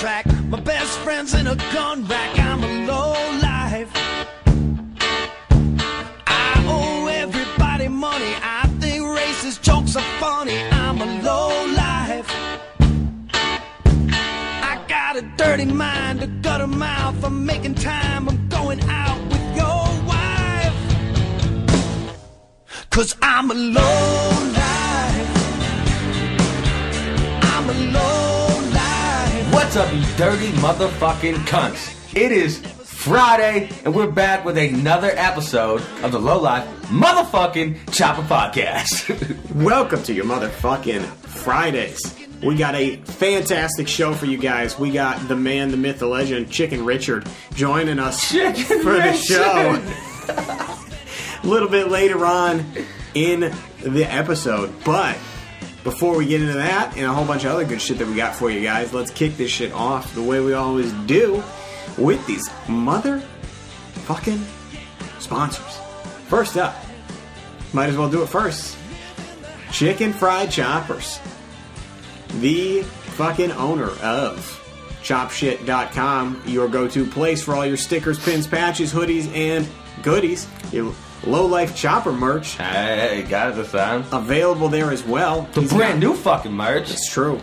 track. My best friend's in a gun rack. I'm a low life. I owe everybody money. I think racist jokes are funny. I'm a low life. I got a dirty mind, a gutter mouth. I'm making time. I'm going out with your wife. Cause I'm a low What's up, you dirty motherfucking cunts? It is Friday, and we're back with another episode of the Low Life Motherfucking Chopper Podcast. Welcome to your motherfucking Fridays. We got a fantastic show for you guys. We got the man, the myth, the legend, Chicken Richard, joining us Chicken for the show. a little bit later on in the episode. But before we get into that and a whole bunch of other good shit that we got for you guys, let's kick this shit off the way we always do with these motherfucking sponsors. First up, might as well do it first. Chicken Fried Choppers. The fucking owner of chopshit.com, your go to place for all your stickers, pins, patches, hoodies, and goodies. Your low life chopper merch hey, got it this time. available there as well. The He's brand got- new fucking merch. It's true.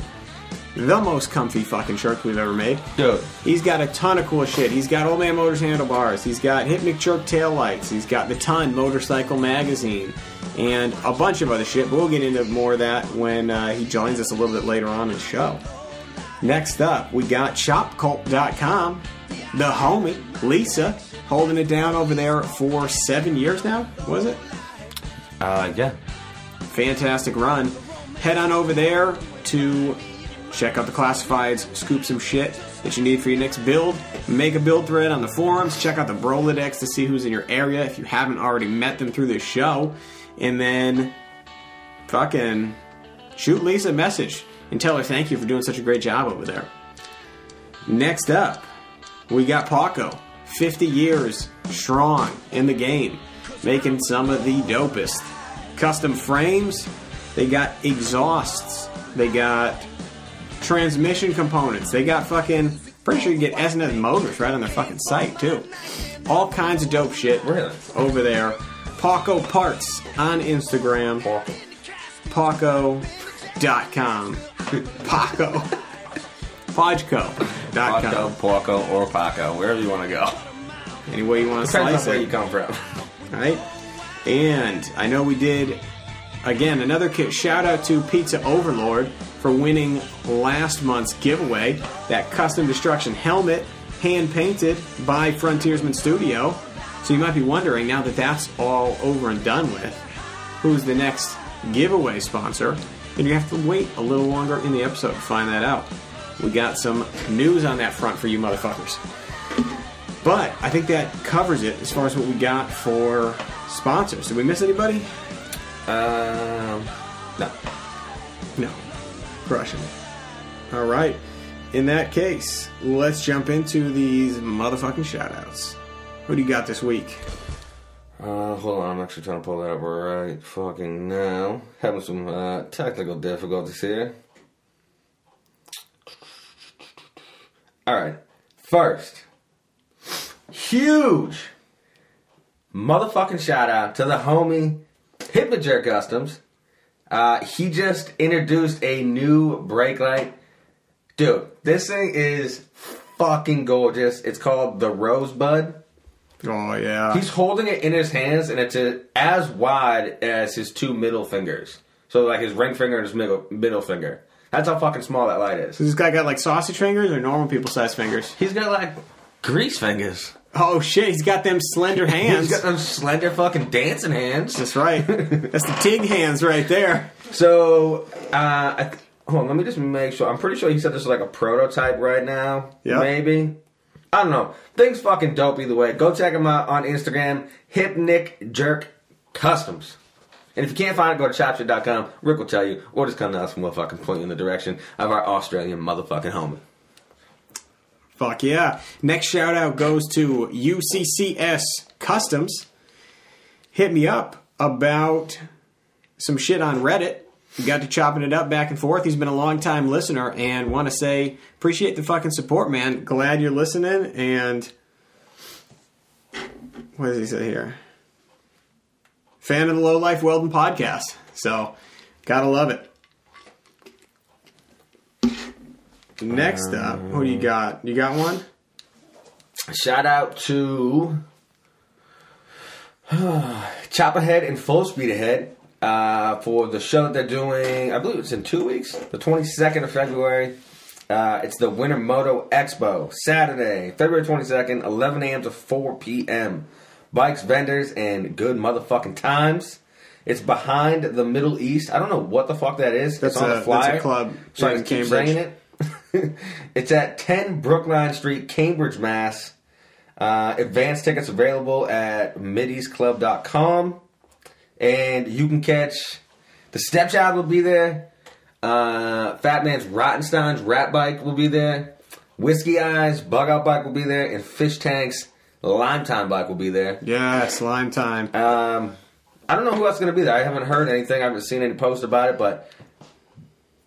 The most comfy fucking shirt we've ever made. Dude, He's got a ton of cool shit. He's got Old Man Motors handlebars. He's got Hypnic Jerk taillights. He's got the Ton Motorcycle magazine. And a bunch of other shit. But we'll get into more of that when uh, he joins us a little bit later on in the show. Next up, we got ChopCult.com. The homie, Lisa, holding it down over there for seven years now, was it? uh, yeah. fantastic run. Head on over there to check out the classifieds, scoop some shit that you need for your next build. Make a build thread on the forums. Check out the Brolodex to see who's in your area if you haven't already met them through this show. And then fucking shoot Lisa a message and tell her thank you for doing such a great job over there. Next up, we got Paughco. 50 years strong in the game, making some of the dopest custom frames. They got exhausts. They got transmission components. They got fucking. Pretty sure you can get S&S motors right on their fucking site too. All kinds of dope shit Really? over there. Paughco Parts on Instagram. Paughco. Paughco.com. Paughco. Podco.com. Paco, Porco, or Paco, wherever you want to go. Any way you want to Depends slice on where it. you come from. right? And I know we did again another ki- shout out to Pizza Overlord for winning last month's giveaway that custom destruction helmet hand painted by Frontiersman Studio. So you might be wondering now that that's all over and done with, who's the next giveaway sponsor? And you have to wait a little longer in the episode to find that out. We got some news on that front for you motherfuckers. But I think that covers it as far as what we got for sponsors. Did we miss anybody? Um, no. No. Crushing it. All right. In that case, let's jump into these motherfucking shoutouts. What do you got this week? Uh, hold on, I'm actually trying to pull that up right fucking now. Having some uh, technical difficulties here. Alright, first, huge motherfucking shout out to the homie Hypnic Jerk Customs. Uh, he just introduced a new brake light. Dude, this thing is fucking gorgeous. It's called the Rosebud. Oh yeah. He's holding it in his hands, and it's a, as wide as his two middle fingers. So like his ring finger and his middle middle finger. That's how fucking small that light is. Does this guy got like sausage fingers or normal people size fingers? He's got like grease fingers. Oh shit, he's got them slender hands. He's got them slender fucking dancing hands. That's right. That's the Tig hands right there. So, uh, th- hold on, let me just make sure. I'm pretty sure he said this is like a prototype right now. Yeah. Maybe. I don't know. Things fucking dope either way. Go check him out on Instagram, Hypnic Jerk Customs. And if you can't find it, go to chopshit.com. Rick will tell you, or just come to us and we'll fucking point you in the direction of our Australian motherfucking homie. Fuck yeah. Next shout out goes to UCCS Customs. Hit me up about some shit on Reddit. We got to chopping it up back and forth. He's been a long time listener and want to say appreciate the fucking support, man. Glad you're listening and what does he say here? Fan of the Low Life Weldon podcast. So gotta love it. Next up, who you got? You got one? Shout out to Chop Ahead and Full Speed Ahead uh, for the show that they're doing. I believe it's in two weeks, the 22nd of February. Uh, it's the Winter Moto Expo, Saturday, February 22nd, 11 a.m. to 4 p.m. Bikes, vendors, and good motherfucking times. It's behind the Middle East. I don't know what the fuck that is. That's it's on a- the flyer. that's a club So I can keep Cambridge. saying it. it's at 10 Brookline Street, Cambridge, Mass. Uh, advance tickets available at mideastclub.com. And you can catch the Stepchild will be there. Uh, Fat Man's Rottenstein's Rat Bike will be there. Whiskey Eyes Bug Out Bike will be there. And Fish Tank's Lime Time Bike will be there. Yeah, Lime time. Um, I don't know who else is going to be there. I haven't heard anything. I haven't seen any post about it, but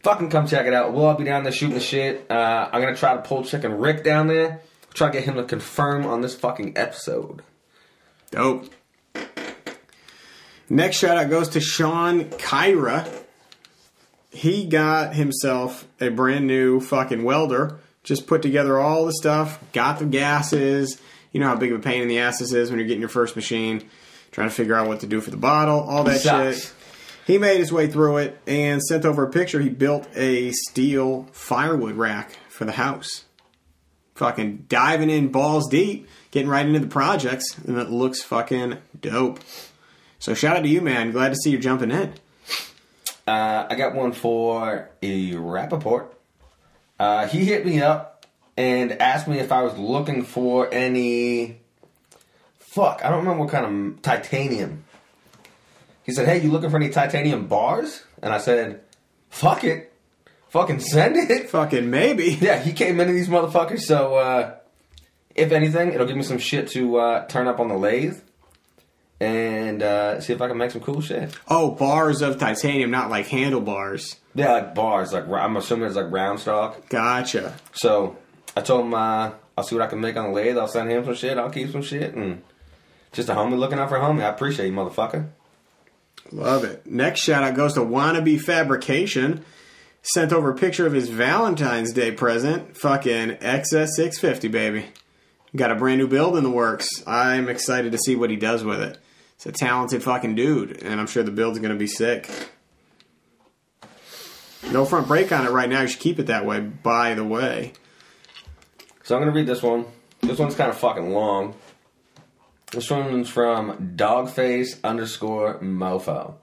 fucking come check it out. We'll all be down there shooting the shit. Uh, I'm going to try to pull Chicken Rick down there. Try to get him to confirm on this fucking episode. Dope. Next shout out goes to Sean Kyra. He got himself a brand new fucking welder. Just put together all the stuff, got the gases. You know how big of a pain in the ass this is when you're getting your first machine, trying to figure out what to do for the bottle, all that Sucks. shit. He made his way through it and sent over a picture. He built a steel firewood rack for the house. Fucking diving in balls deep, getting right into the projects, and it looks fucking dope. So shout out to you, man. Glad to see you jumping in. Uh, I got one for a Rappaport. Uh, he hit me up and asked me if I was looking for any. Fuck, I don't remember what kind of titanium. He said, "Hey, you looking for any titanium bars?" And I said, "Fuck it, fucking send it." Fucking maybe. Yeah, he came into these motherfuckers. So, uh, if anything, it'll give me some shit to uh, turn up on the lathe and uh, see if I can make some cool shit. Oh, bars of titanium, not like handlebars. Yeah, like bars. Like I'm assuming it's like round stock. Gotcha. So I told him uh, I'll see what I can make on the lathe. I'll send him some shit. I'll keep some shit and just a homie looking out for a homie. I appreciate you, motherfucker. Love it. Next shout out goes to Wannabe Fabrication. Sent over a picture of his Valentine's Day present. Fucking XS650, baby. Got a brand new build in the works. I'm excited to see what he does with it. It's a talented fucking dude, and I'm sure the build's gonna be sick. No front brake on it right now. You should keep it that way, by the way. So I'm gonna read this one. This one's kind of fucking long. This one's from Dogface underscore Mofo.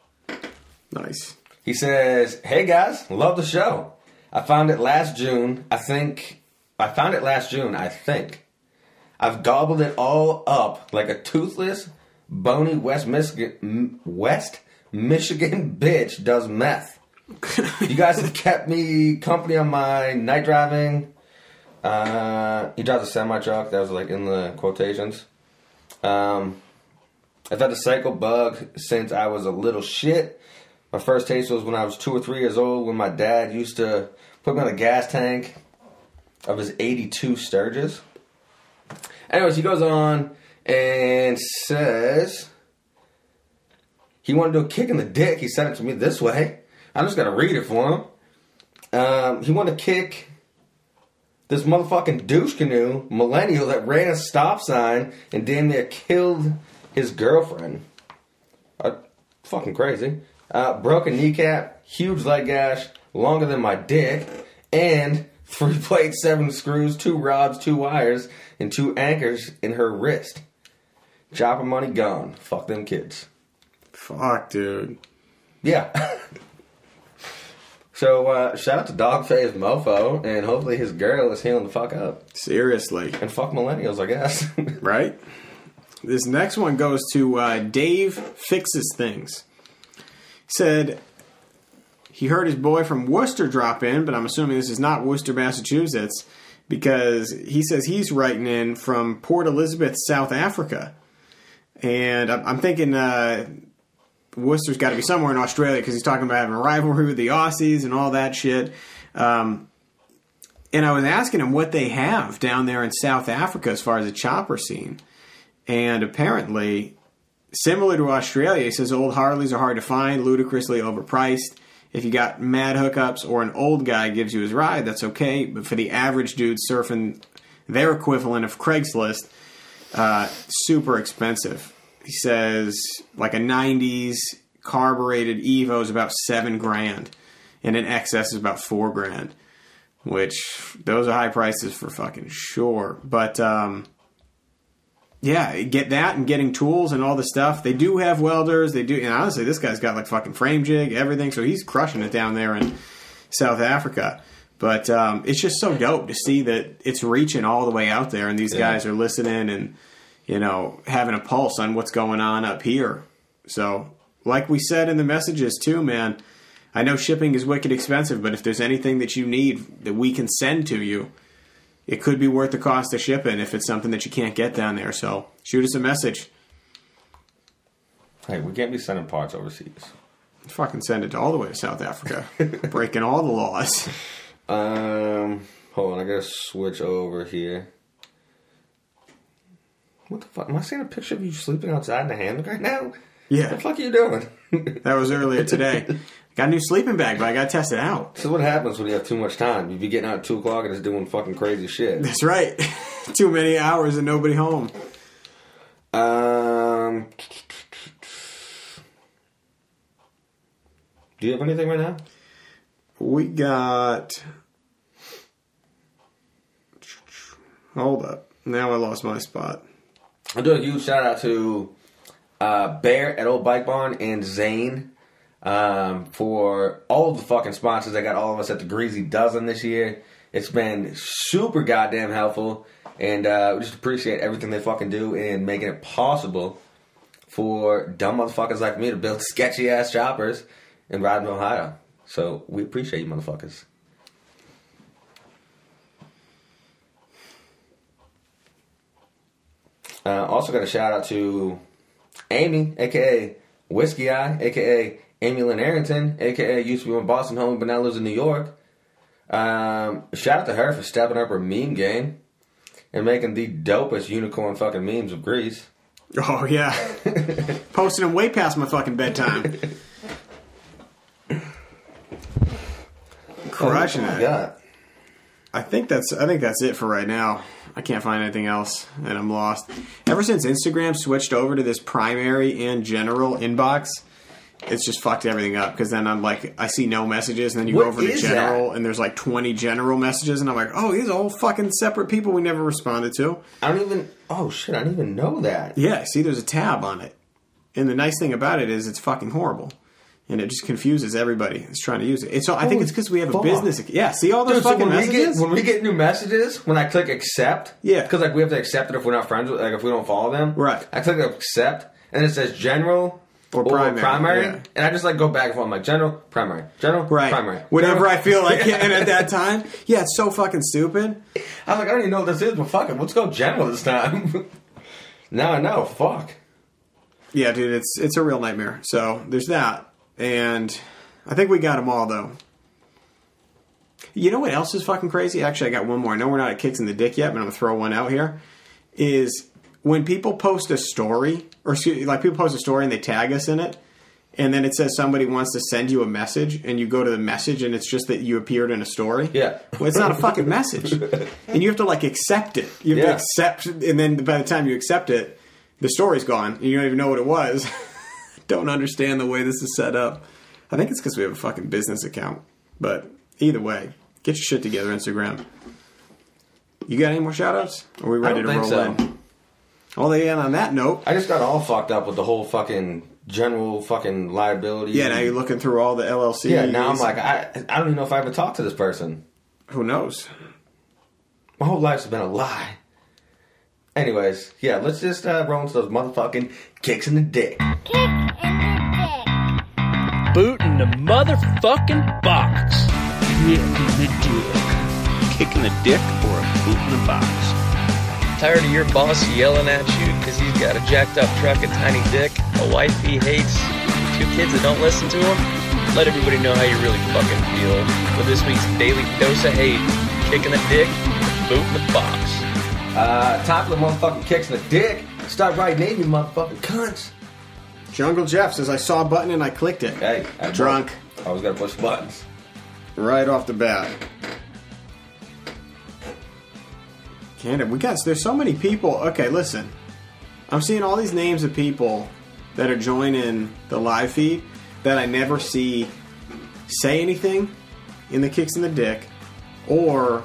Nice. He says, "Hey guys, love the show. I found it last June. I think I found it last June. I think I've gobbled it all up like a toothless, bony West Michigan West Michigan bitch does meth. you guys have kept me company on my night driving. Uh, he drives a semi truck. That was like in the quotations. Um, I've had the cycle bug since I was a little shit. My first taste was when I was two or three years old when my dad used to put me on the gas tank of his 82 Sturgis. Anyways, he goes on and says he wanted to do a kick in the dick. He sent it to me this way. I'm just to read it for him. Um, he wanted to kick this motherfucking douche canoe millennial that ran a stop sign and damn near killed his girlfriend. Uh, fucking crazy. Uh, broken kneecap, huge leg gash, longer than my dick, and three plates, seven screws, two rods, two wires, and two anchors in her wrist. Chopper money gone. Fuck them kids. Fuck, dude. Yeah. so uh, shout out to Dogface Mofo, and hopefully his girl is healing the fuck up. Seriously. And fuck millennials, I guess. right? This next one goes to uh, Dave Fixes Things. Said he heard his boy from Worcester drop in, but I'm assuming this is not Worcester, Massachusetts, because he says he's writing in from Port Elizabeth, South Africa. And I'm I'm thinking, uh, Worcester's got to be somewhere in Australia because he's talking about having a rivalry with the Aussies and all that shit. Um, and I was asking him what they have down there in South Africa as far as a chopper scene. And apparently, similar to Australia, he says old Harleys are hard to find, ludicrously overpriced. If you got mad hookups or an old guy gives you his ride, that's okay. But for the average dude surfing their equivalent of Craigslist, uh, super expensive. He says like a 90s carbureted Evo is about seven grand, and an XS is about four grand, which those are high prices for fucking sure. But um, yeah, get that and getting tools and all the stuff. They do have welders. They do, and honestly, this guy's got like fucking frame jig, everything. So he's crushing it down there in South Africa. But um, it's just so dope to see that it's reaching all the way out there, and these Yeah. guys are listening and you know having a pulse on what's going on up here. So, like we said in the messages too, man. I know shipping is wicked expensive, but if there's anything that you need that we can send to you, it could be worth the cost of shipping if it's something that you can't get down there. So shoot us a message. Hey, we can't be sending parts overseas. Fucking send it to all the way to South Africa, breaking all the laws. Um, hold on, I gotta switch over here. What the fuck? Am I seeing a picture of you sleeping outside in the hammock right now? Yeah. What the fuck are you doing? that was earlier today. Got a new sleeping bag, but I got to test it out. is what happens when you have too much time. You be getting out at 2 o'clock and just doing fucking crazy shit. That's right. Too many hours and nobody home. Um, do you have anything right now? We got. Hold up. Now I lost my spot. I'll do a huge shout out to uh, Bear at Old Bike Barn and Zane um, for all the fucking sponsors that got all of us at the Greasy Dozen this year. It's been super goddamn helpful, and uh, we just appreciate everything they fucking do in making it possible for dumb motherfuckers like me to build sketchy ass choppers in Rodman, Ohio. So we appreciate you, motherfuckers. Uh, also, got a shout out to Amy, aka Whiskey Eye, aka Amy Lynn Arrington, aka used to be my Boston home, but now lives in New York. Um, shout out to her for stepping up her meme game and making the dopest unicorn fucking memes of Grease. Oh, yeah. Posting them way past my fucking bedtime. Crushing oh it. I think that's I think that's it for right now. I can't find anything else, and I'm lost. Ever since Instagram switched over to this primary and general inbox, it's just fucked everything up. Because then I'm like, I see no messages, and then you What go over to general, and there's like 20 general messages, and I'm like, oh, these are all fucking separate people we never responded to. I don't even. Oh shit! I didn't even know that. Yeah, see, there's a tab on it, and the nice thing about it is it's fucking horrible. And it just confuses everybody that's trying to use it. It's all, I think it's because we have a fuck. business. Yeah, see all those Dude, so fucking when we messages. get when we get new messages, when I click accept, Yeah. because like we have to accept it if we're not friends with, like if we don't follow them, Right. I click accept, and it says general Or primary, yeah. and I just like go back and forth. I'm like general, primary, general, Right. primary. Whenever general. I feel like it. And at that time, yeah, it's so fucking stupid. I was like, I don't even know what this is, but fuck it, let's go general this time. now I know. Fuck. Yeah, dude, it's it's a real nightmare. So there's that. And I think we got them all, though. You know what else is fucking crazy? Actually, I got one more. I know we're not at Kicks in the Dick yet, but I'm going to throw one out here. Is when people post a story, or excuse, like people post a story and they tag us in it, and then it says somebody wants to send you a message, and you go to the message, and it's just that you appeared in a story. Yeah. Well, it's not a fucking message, and you have to like accept it. You have to Yeah. accept, and then by the time you accept it, the story's gone, and you don't even know what it was. don't understand the way this is set up. I think it's because we have a fucking business account. But either way, get your shit together, Instagram. You got any more shout outs? Are we I ready don't to think roll so. in? Well, then on that note, I just got all fucked up with the whole fucking general fucking liability. yeah, now you're looking through all the LLCs. Yeah, now I'm like, I I don't even know if I ever talked to this person. who knows? My whole life's been a lie. Anyways, yeah, let's just uh, roll into those motherfucking kicks in the dick. Kick in the dick. boot in the motherfucking box. Kick in the dick. kick in the dick or a boot in the box. Tired of your boss yelling at you because he's got a jacked up truck and tiny dick, a wife he hates, two kids that don't listen to him, let everybody know how you really fucking feel with this week's daily dose of hate. Kicking the dick, boot in the box. Uh, top of the motherfucking kicks in the dick. Start writing in, you motherfucking cunts. Jungle Jeff says, I saw a button and I clicked it. Hey, I Drunk. I was gonna push buttons. Right off the bat. Canada, we got, there's so many people. Okay, listen. I'm seeing all these names of people that are joining the live feed that I never see say anything in the kicks in the dick or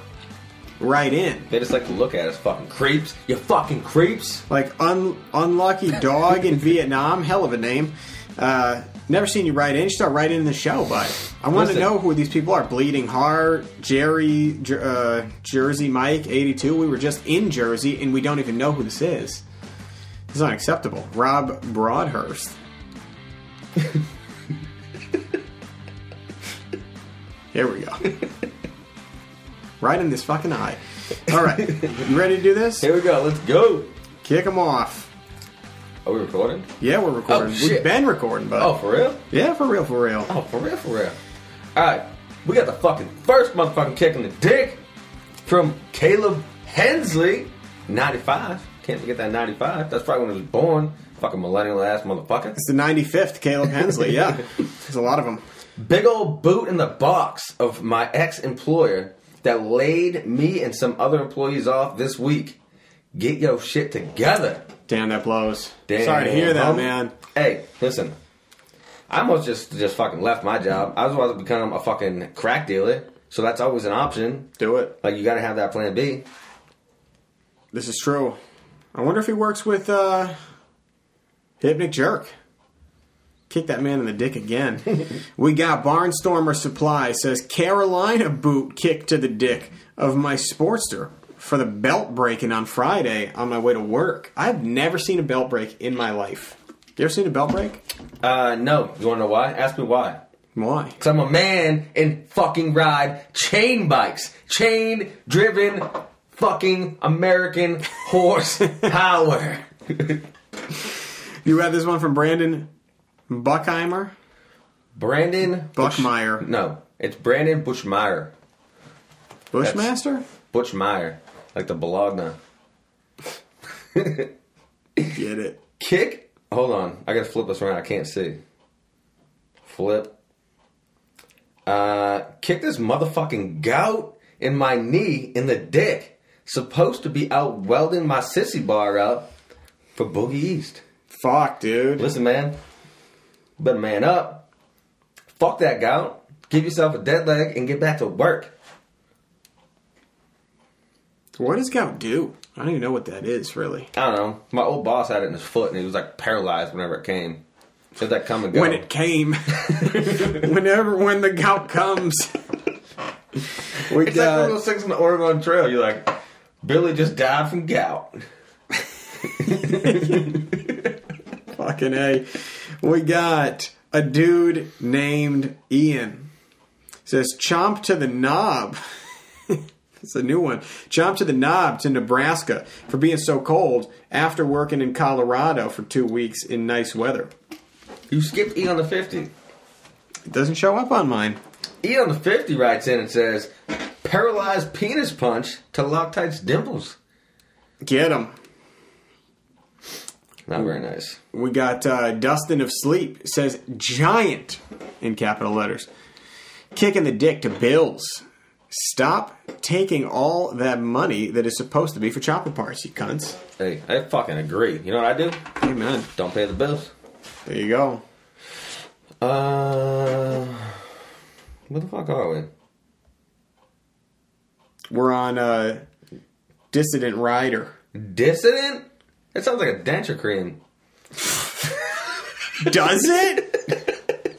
write in. They just like to look at us, fucking creeps. You fucking creeps. Like un, unlucky dog in Vietnam, hell of a name. Uh, never seen you write in. You start writing in the show, but I want to know who these people are. Bleeding Heart, Jerry, Jer- uh, Jersey Mike, eighty two. We were just in Jersey, and we don't even know who this is. This is unacceptable. Rob Broadhurst. Here we go. right in this fucking eye. All right, you ready to do this? Here we go. Let's go. Kick them off. Are we recording? Yeah, we're recording. Oh, We've been recording, but Oh, for real? yeah, for real, for real. Oh, for real, for real. All right, we got the fucking first motherfucking kick in the dick from Caleb Hensley, 95. Can't forget that 95. That's probably when he was born. Fucking millennial ass motherfucker. It's the 95th, Caleb Hensley. Yeah, there's a lot of them. Big old boot in the box of my ex employer that laid me and some other employees off this week. Get your shit together. Damn, that blows. Damn, Sorry to hear that, homie. man. Hey, listen. I almost just just fucking left my job. I was about to become a fucking crack dealer, so that's always an option. Do it. Like you got to have that plan B. This is true. I wonder if he works with uh, Hypnic Jerk. Kick that man in the dick again. we got Barnstormer Supply says Carolina boot kick to the dick of my Sportster for the belt breaking on Friday on my way to work. I've never seen a belt break in my life. You ever seen a belt break? Uh, no. You want to know why? Ask me why. Why? Because I'm a man and fucking ride chain bikes, chain driven fucking American horse power. You had this one from Brandon Buckheimer? Brandon Bush- Buckmeyer. No, it's Brandon Bushmeyer. Bushmaster? Bushmeyer, like the Bologna. Get it. Kick. Hold on, I gotta flip this around. I can't see. Flip. Uh, kick this motherfucking gout in my knee in the dick. Supposed to be out welding my sissy bar up for Boogie East. Fuck, dude. Listen, man. Better man up. Fuck that gout. Give yourself a dead leg and get back to work. What does gout do? I don't even know what that is, really. I don't know. My old boss had it in his foot and he was like paralyzed whenever it came. Did that come and go? When it came. Whenever, when the gout comes. we it's like got. those things on the Oregon Trail. You're like, Billy just died from gout. Fucking A. We got a dude named Ian. Says, chomp to the knob. it's a new one. Chomp to the knob to Nebraska for being so cold after working in Colorado for two weeks in nice weather. You skipped E on the 50. It doesn't show up on mine. E on the 50 writes in and says, paralyzed penis punch to Loctite's dimples. Get him. Not very nice. We got uh, Dustin of Sleep It says giant in capital letters. Kicking the dick to Bills. Stop taking all that money that is supposed to be for chopper parts, you cunts. Hey, I fucking agree. You know what I do? Amen. Don't pay the bills. There you go. Uh, where the fuck are we? We're on uh, Dissident Rider. Dissident? That sounds like a denture cream. Does it?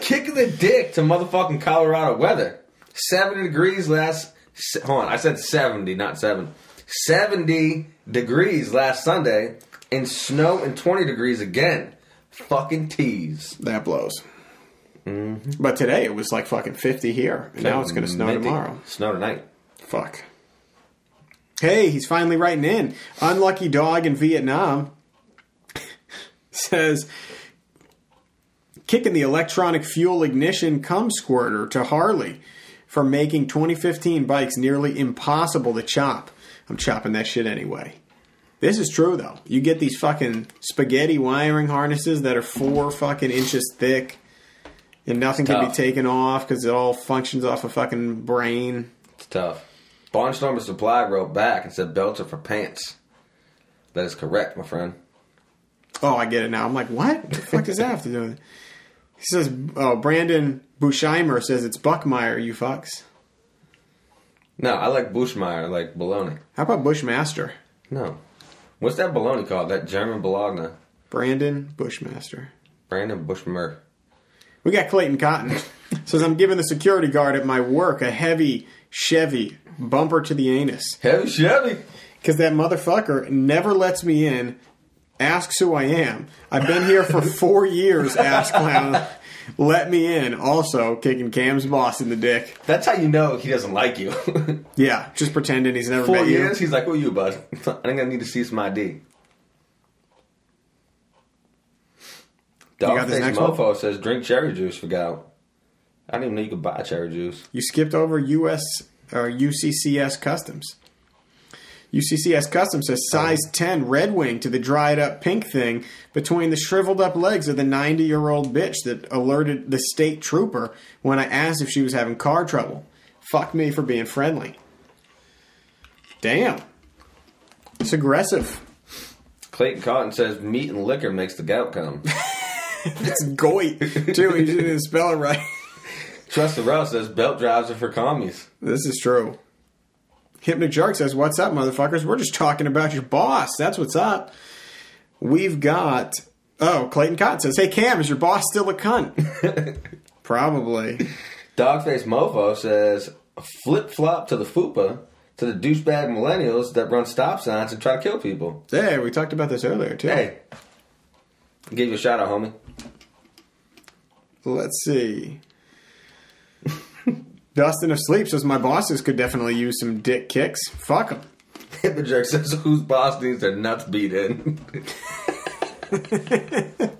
Kick the dick to motherfucking Colorado weather. 70 degrees last. Hold on, I said 70, not 7. 70 degrees last Sunday, and snow and 20 degrees again. Fucking tease. that blows. Mm-hmm. But today it was like fucking 50 here. And now it's going to snow tomorrow. Snow tonight. Fuck. Hey, he's finally writing in. Unlucky dog in Vietnam says, kicking the electronic fuel ignition cum squirter to Harley for making 2015 bikes nearly impossible to chop. I'm chopping that shit anyway. This is true though. You get these fucking spaghetti wiring harnesses that are four fucking inches thick, and nothing can be taken off because it all functions off a fucking brain. It's tough. Barnstormer Supply wrote back and said belts are for pants. That is correct, my friend. Oh, I get it now. I'm like, what? What the fuck does that have to do with it? He says, oh, Brandon Bushheimer says it's Buckmeyer, you fucks. No, I like Bushmeyer, like bologna. How about Bushmaster? No. What's that bologna called? That German bologna. Brandon Bushmaster. Brandon Bushmer. We got Clayton Cotton. says, I'm giving the security guard at my work a heavy Chevy bumper to the anus. Heavy Chevy. Because that motherfucker never lets me in, asks who I am. I've been here for four years, ass clown. Let me in. Also, kicking Cam's boss in the dick. That's how you know he doesn't like you. Yeah, just pretending he's never Four met you. years, he's like, "Who you, bud? I think I need to see some ID." got this Dogface next one? Mofo says, "Drink cherry juice for gout." I didn't even know you could buy cherry juice. You skipped over US or UCCS Customs. UCCS Customs says size 10 Red Wing to the dried up pink thing between the shriveled up legs of the 90 year old bitch that alerted the state trooper when I asked if she was having car trouble. Fuck me for being friendly. Damn. It's aggressive. Clayton Cotton says, "Meat and liquor makes the gout come." It's goit, too. He didn't spell it right. Trust the Rust says, "Belt drives are for commies." This is true. Hypnic Jerk says, What's up, motherfuckers? We're just talking about your boss. That's what's up. We've got. Oh, Clayton Cotton says, Hey, Cam, is your boss still a cunt? Probably. Dogface Mofo says, "Flip flop to the fupa." To the douchebag millennials that run stop signs and try to kill people. Hey, we talked about this earlier, too. Hey, give you a shout out, homie. Let's see. Dustin of Sleep says, My bosses could definitely use some dick kicks. Fuck them. Hipperjerk says, "Whose boss needs their nuts beat in?"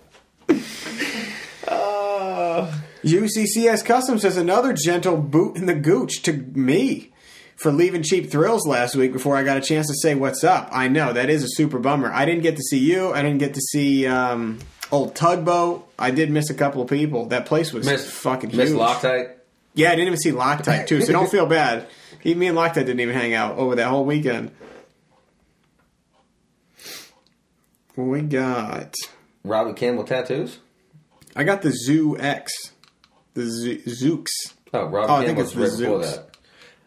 UCCS Customs says another gentle boot in the gooch to me for leaving cheap thrills last week before I got a chance to say what's up. I know that is a super bummer. I didn't get to see you. I didn't get to see um, old Tugboat. I did miss a couple of people. That place was Miss fucking huge. Miss Loctite. Yeah, I didn't even see Loctite too, so don't feel bad. He, me and Loctite didn't even hang out over that whole weekend. We got. Robbie Campbell tattoos. I got the Zoo X, the Zoo, Zooks. Oh, Robbie Oh, I think Campbell's it's the right before Zooks.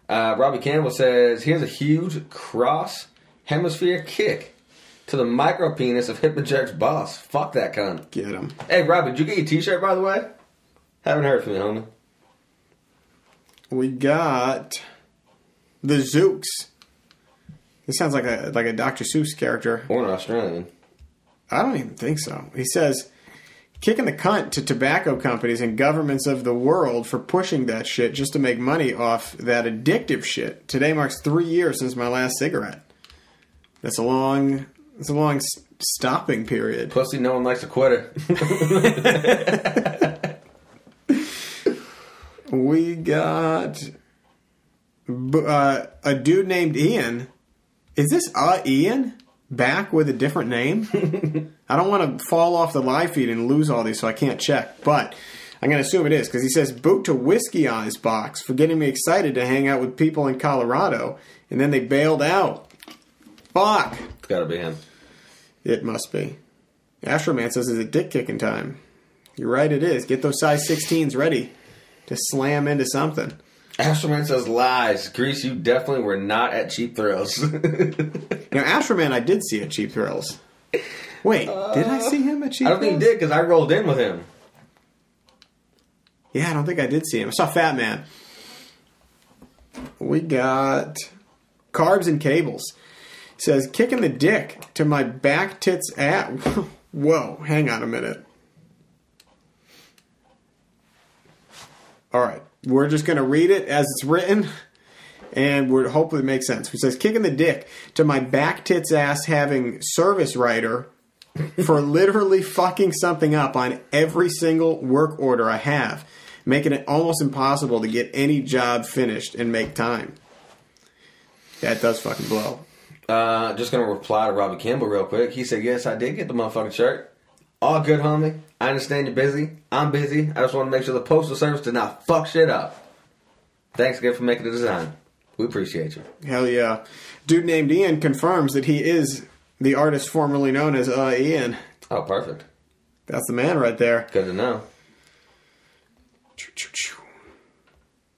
that. Uh, Robbie Campbell says, "Here's a huge cross hemisphere kick to the micro penis of Hipperjerk's boss. Fuck that cunt." Get him. Hey, Robbie, did you get your T-shirt by the way? Haven't heard from you, homie. We got the Zooks. This sounds like a like a Dr. Seuss character. Or an Australian. I don't even think so. He says, kicking the cunt to tobacco companies and governments of the world for pushing that shit just to make money off that addictive shit. Today marks three years since my last cigarette. That's a long, that's a long stopping period. Pussy, no one likes a quitter. We got uh, a dude named Ian. Is this uh Ian back with a different name? I don't want to fall off the live feed and lose all these, so I can't check. But I'm going to assume it is because he says boot to whiskey on his box for getting me excited to hang out with people in Colorado, and then they bailed out. Fuck. it's gotta be him. It must be. Astroman says, "Is it dick kicking time?" You're right. It is. Get those size 16s ready to slam into something. Astroman says lies. Grease, you definitely were not at Cheap Thrills. Now, Astroman, I did see at Cheap Thrills. Wait, did I see him at Cheap I don't think you Thrills? did because I rolled in with him. Yeah, I don't think I did see him. I saw Fat Man. We got carbs and cables. says kicking the dick to my back tits at. Whoa, hang on a minute. All right, we're just gonna read it as it's written, and we're hopefully it makes sense. It says kicking the dick to my back tits ass having service writer for literally fucking something up on every single work order I have, making it almost impossible to get any job finished and make time. That does fucking blow. Uh, just gonna reply to Robbie Campbell real quick. He said, "Yes, I did get the motherfucking shirt. All good, homie. I understand you're busy. I'm busy. I just want to make sure the postal service did not fuck shit up. Thanks again for making the design. We appreciate you. Hell yeah. Dude named Ian confirms that he is the artist formerly known as uh, Ian. Oh, perfect. That's the man right there. Good to know.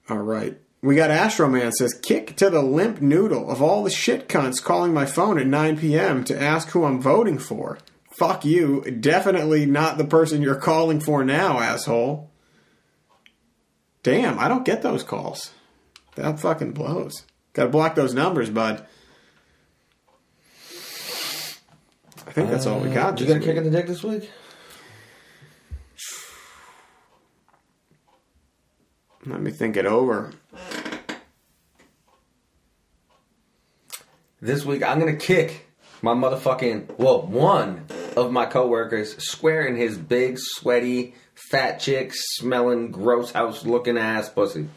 All right. We got Astroman says, kick to the limp noodle of all the shit cunts calling my phone at 9 p.m. to ask who I'm voting for. Fuck you. Definitely not the person you're calling for now, asshole. Damn, I don't get those calls. That fucking blows. Gotta block those numbers, bud. I think that's all we uh, got. You this gonna kick in the dick this week? Let me think it over. This week I'm gonna kick my motherfucking well one of my coworkers squaring his big sweaty fat chick smelling gross house looking ass pussy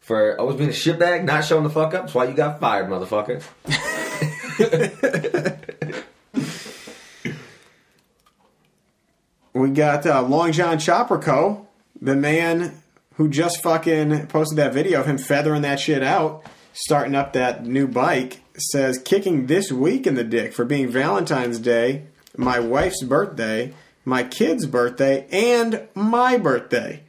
for always being a shitbag, not showing the fuck up. That's why you got fired, motherfucker. We got uh, Long John Chopperco, the man who just fucking posted that video of him feathering that shit out, starting up that new bike, says kicking this week in the dick for being Valentine's Day, my wife's birthday, my kid's birthday, and my birthday.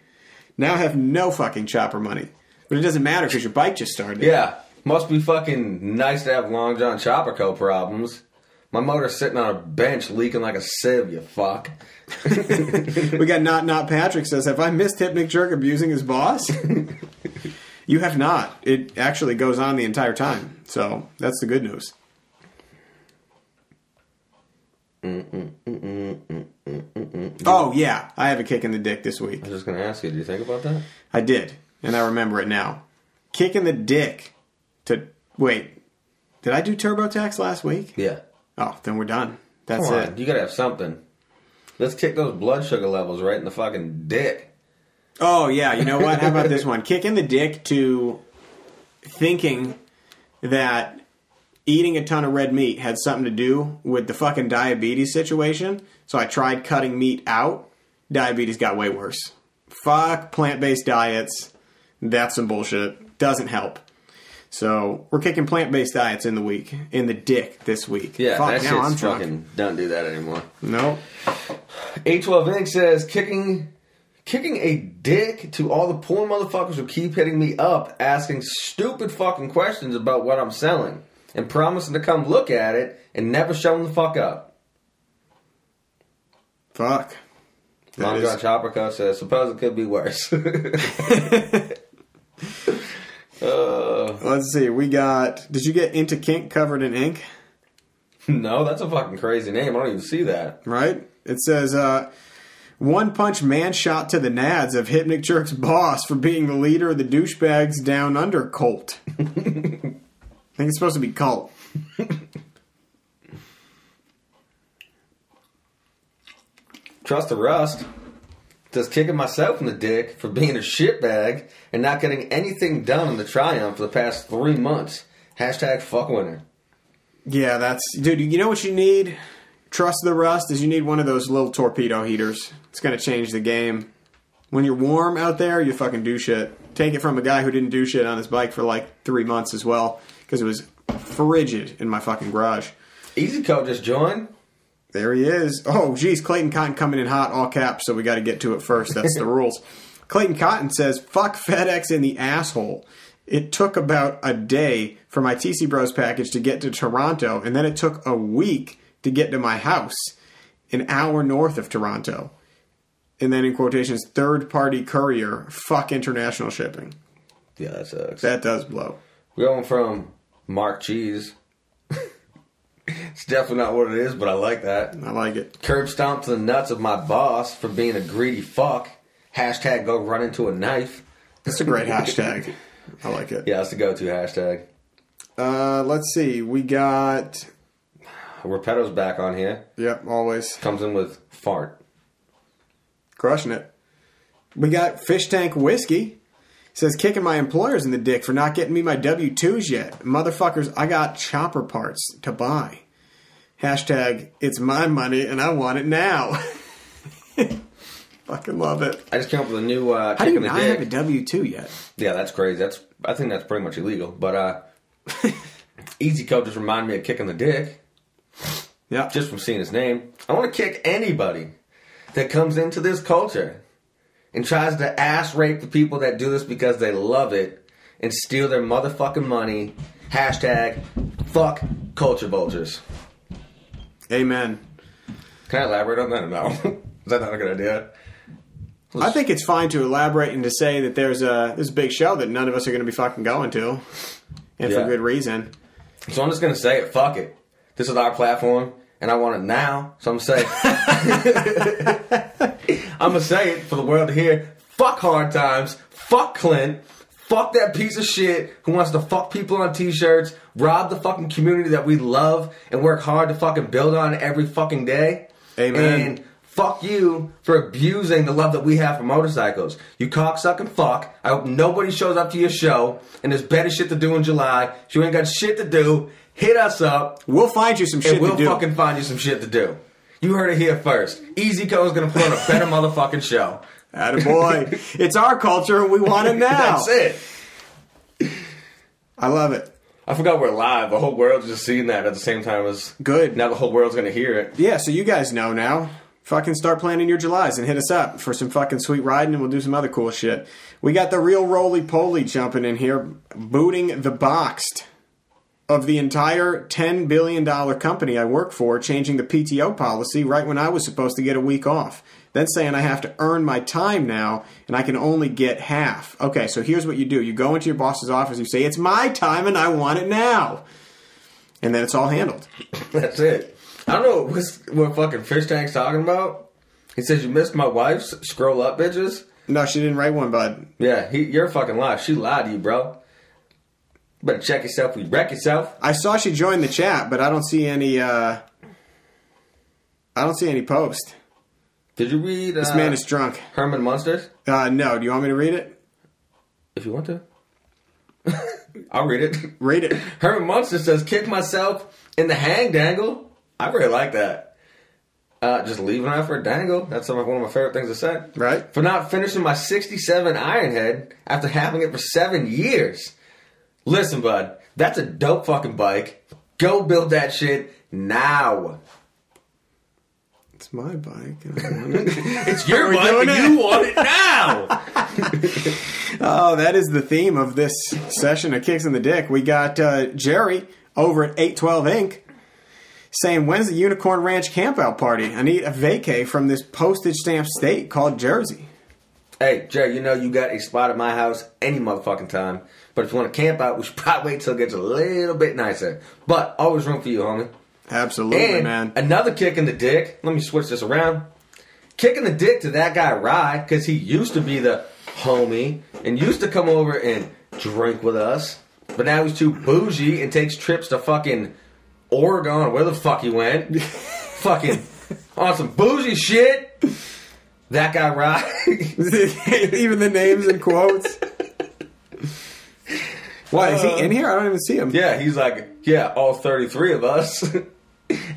Now I have no fucking chopper money. But it doesn't matter because your bike just started. Yeah, must be fucking nice to have Long John Chopper Co. problems. My motor's sitting on a bench leaking like a sieve, you fuck. We got Not Not Patrick says, Have I missed Hypnic Jerk abusing his boss? you have not. It actually goes on the entire time. So that's the good news. Oh, yeah. I have a kick in the dick this week. I was just gonna ask you, do you think about that? I did. And I remember it now. Kick in the dick to. Wait. Did I do TurboTax last week? Yeah. Oh, then we're done. That's Come it. you gotta have something. Let's kick those blood sugar levels right in the fucking dick. Oh yeah, you know what? How about this one? Kick in the dick to thinking that eating a ton of red meat had something to do with the fucking diabetes situation. So I tried cutting meat out. Diabetes got way worse. Fuck plant-based diets. That's some bullshit. Doesn't help. So we're kicking plant-based diets in the week, in the dick this week. Yeah, Fuck, that now I'm drunk. fucking. Don't do that anymore. Nope. A12 Inc. says kicking kicking a dick to all the poor motherfuckers who keep hitting me up asking stupid fucking questions about what I'm selling and promising to come look at it and never showing the fuck up. Fuck. Long John Chopperco says, suppose it could be worse. uh, Let's see. We got. Did you get into kink covered in ink? no, that's a fucking crazy name. I don't even see that. right? It says, uh, one punch man shot to the nads of Hypnic Jerk's boss for being the leader of the douchebags down under cult. I think it's supposed to be cult. Trust the Rust Just kicking myself in the dick for being a shitbag and not getting anything done in the Triumph for the past three months. Hashtag fuck winner. Yeah, that's dude. You know what you need? Trust the rust is you need one of those little torpedo heaters. It's gonna change the game. When you're warm out there, you fucking do shit. Take it from a guy who didn't do shit on his bike for like three months as well because it was frigid in my fucking garage. Easy Code just joined. There he is. Oh, geez, Clayton Cotton coming in hot, all caps, so we got to get to it first. That's the rules. Clayton Cotton says, fuck FedEx in the asshole. It took about a day for my TC Bros package to get to Toronto, and then it took a week to get to my house, an hour north of Toronto. And then in quotations, third party courier, fuck international shipping. Yeah, that sucks. That does blow. We're going from Mark Cheese. it's definitely not what it is, but I like that. I like it. Curb stomp to the nuts of my boss for being a greedy fuck. Hashtag go run into a knife. That's a great hashtag. I like it. Yeah, that's the go to hashtag. Uh, let's see. We got Repetto's back on here. Yep, always Comes in with fart. crushing it. We got Fish Tank Whiskey. Says kicking my employers in the dick for not getting me my W twos yet. Motherfuckers, I got chopper parts to buy. Hashtag it's my money and I want it now. Fucking love it. I just came up with a new uh, How do kick you in the not have a. W two yet? Yeah, that's crazy. That's I think that's pretty much illegal. But uh, Easy Code just reminded me of kicking the dick Yeah. just from seeing his name. I want to kick anybody that comes into this culture and tries to ass rape the people that do this because they love it and steal their motherfucking money. Hashtag fuck culture vultures. Amen. Can I elaborate on that or no? Is that not a good idea? I think it's fine to elaborate and to say that there's a there's a big show that none of us are going to be fucking going to, and for good reason. So I'm just gonna say it. Fuck it. This is our platform, and I want it now. So I'm gonna say, I'm gonna say it for the world to hear. Fuck hard times. Fuck Clint. Fuck that piece of shit who wants to fuck people on t-shirts, rob the fucking community that we love and work hard to fucking build on every fucking day. Amen. And fuck you for abusing the love that we have for motorcycles. You cocksucking fuck. I hope nobody shows up to your show and there's better shit to do in July. You ain't got shit to do, hit us up We'll find you some shit we'll to do. fucking find you some shit to do. You heard it here first. Easy Co is gonna put on a better motherfucking show. Attaboy. it's our culture and we want it now. That's it. I love it. I forgot we're live. The whole world's just seeing that at the same time as Good. Now the whole world's gonna hear it. Yeah, so you guys know now. Fucking start planning your Julys and hit us up for some fucking sweet riding and we'll do some other cool shit. We got the real roly poly jumping in here, booting the boxed of the entire $10 billion company I work for, changing the PTO policy right when I was supposed to get a week off. Then saying I have to earn my time now and I can only get half. Okay, so here's what you do you go into your boss's office, you say, It's my time and I want it now. And then it's all handled. That's it. I don't know what's, what fucking fish tank's talking about. He says you missed my wife's scroll up bitches. No, she didn't write one, bud. Yeah, he, you're a fucking lie. She lied to you, bro. Better check yourself. You wreck yourself. I saw she joined the chat, but I don't see any. uh I don't see any post. Did you read? This uh, man is drunk. Herman Munsters. Uh No, do you want me to read it? If you want to, I'll read it. Read it. Herman Munster says, "Kick myself in the hang dangle." I really like that. Uh, just leaving out for a dangle. That's one of my favorite things to say. Right. For not finishing my '67 Ironhead after having it for seven years. Listen, bud, that's a dope fucking bike. Go build that shit now. It's my bike. and I want it. It's your bike and you want it now. oh, that is the theme of this session of Kicks in the Dick. We got uh, Jerry over at 812 Inc. saying, When's the Unicorn Ranch campout party? I need a vacay from this postage stamp state called Jersey. hey, Jerry, you know you got a spot at my house any motherfucking time. But if you want to camp out, we should probably wait till it gets a little bit nicer. But always room for you, homie. Absolutely, And man. another kick in the dick. Let me switch this around. Kicking the dick to that guy Rye because he used to be the homie and used to come over and drink with us. But now he's too bougie and takes trips to fucking Oregon, where the fuck he went. fucking on some bougie shit. That guy Rye. Even the names and quotes. Why is he uh, in here? I don't even see him. yeah, he's like, yeah, all 33 of us.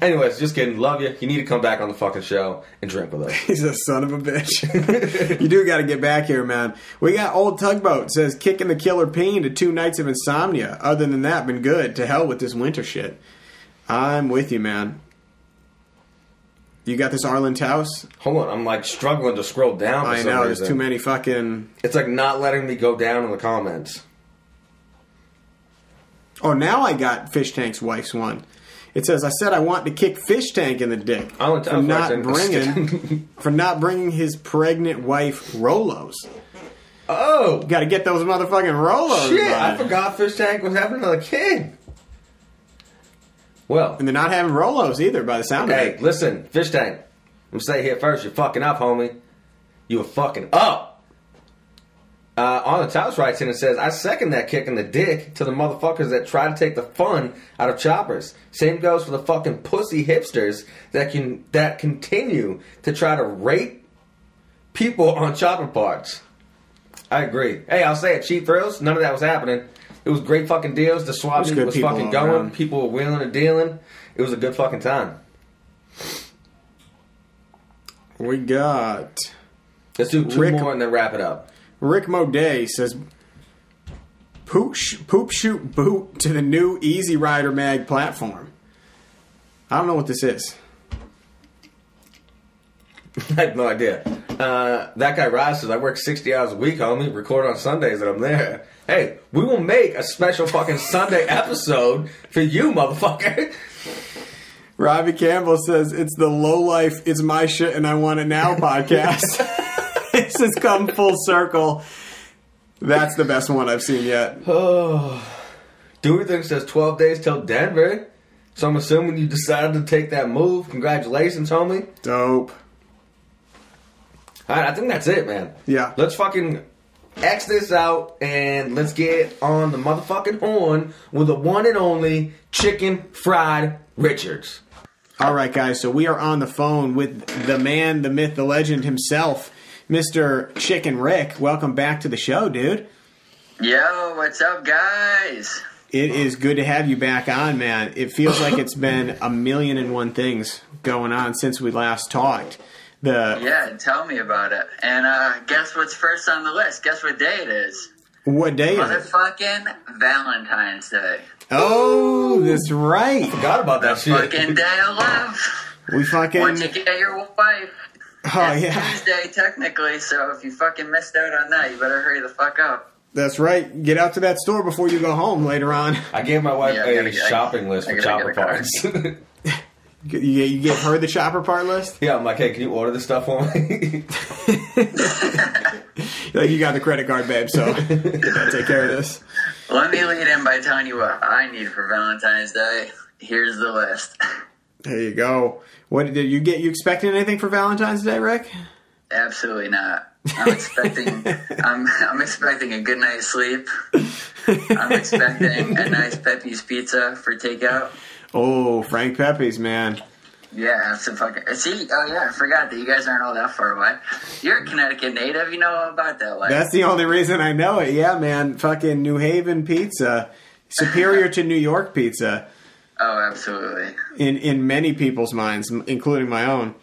Anyways, just kidding. Love you. You need to come back on the fucking show and drink with us. He's a son of a bitch. you do got to get back here, man. We got old tugboat says kicking the killer peen to two nights of insomnia. Other than that, been good. To hell with this winter shit. I'm with you, man. You got this Arlen Taus? Hold on, I'm like struggling to scroll down. I know there's reason. too many fucking. It's like not letting me go down in the comments. Oh, now I got Fish Tank's wife's one. It says I said I want to kick Fish Tank in the dick Arlen for Taus not bringing for not bringing his pregnant wife Rolos. Oh Got to get those motherfucking Rolos. shit! I bud. forgot Fish Tank was having another kid. Well, And they're not having Rolos either, by the sound of it. hey, listen, Fish Tank. I'm gonna say here first. You're fucking up, homie. You were fucking up. Uh, on the tops writes in and says, I second that kick in the dick to the motherfuckers that try to take the fun out of choppers. Same goes for the fucking pussy hipsters that can that continue to try to rape people on chopper parts. I agree. Hey, I'll say it. Cheap thrills, none of that was happening. It was great fucking deals. The swap There's meet good was fucking going. around. People were wheeling and dealing. It was a good fucking time. We got Let's do two Rick- more and then wrap it up. Rick Moday says, "Poop, sh- poop, shoot, boot to the new Easy Rider Mag platform." I don't know what this is. I have no idea. Uh, that guy Ross says, I work 60 hours a week, homie. Record on Sundays and I'm there. Hey, we will make a special fucking Sunday episode for you, motherfucker. Robbie Campbell says, "It's the low life, it's my shit, and I want it now podcast." This has come full circle. That's the best one I've seen yet. Oh, Dewey Thing says 12 days till Denver. So I'm assuming you decided to take that move. Congratulations, homie. Dope. All right, I think that's it, man. Yeah. Let's fucking X this out and let's get on the motherfucking horn with the one and only Chicken Fried Richards. All right, guys. So we are on the phone with the man, the myth, the legend himself, Mr. Chicken Rick. Welcome back to the show, dude. Yo, what's up, guys? It is good to have you back on, man. It feels like it's been a million and one things going on since we last talked. The Yeah, tell me about it. And uh, guess what's first on the list? Guess what day it is? what day is it? Motherfucking Valentine's Day. Oh, that's right. Forgot about that shit. Fucking day of love. We fucking Once you get your wife. oh It's yeah, Tuesday, technically, so if you fucking missed out on that, you better hurry the fuck up. that's right. Get out to that store before you go home later on. I gave my wife Yeah, I a gotta- I- shopping list I for gotta chopper parts. You, you give her the chopper part list. yeah, I'm like, hey, can you order this stuff for me? Like you got the credit card, babe. So gotta take care of this. Let me lead in by telling you what I need for Valentine's Day. Here's the list. There you go. What did you get? You expecting anything for Valentine's Day, Rick? Absolutely not. I'm expecting. I'm. I'm expecting a good night's sleep. I'm expecting a nice Pepe's pizza for takeout. Oh, Frank Pepe's man. Yeah, some fucking. See, oh yeah, I forgot that you guys aren't all that far away. You're a Connecticut native. You know all about that life. That's the only reason I know it. Yeah, man. Fucking New Haven pizza, superior to New York pizza oh, absolutely. in in many people's minds, including my own.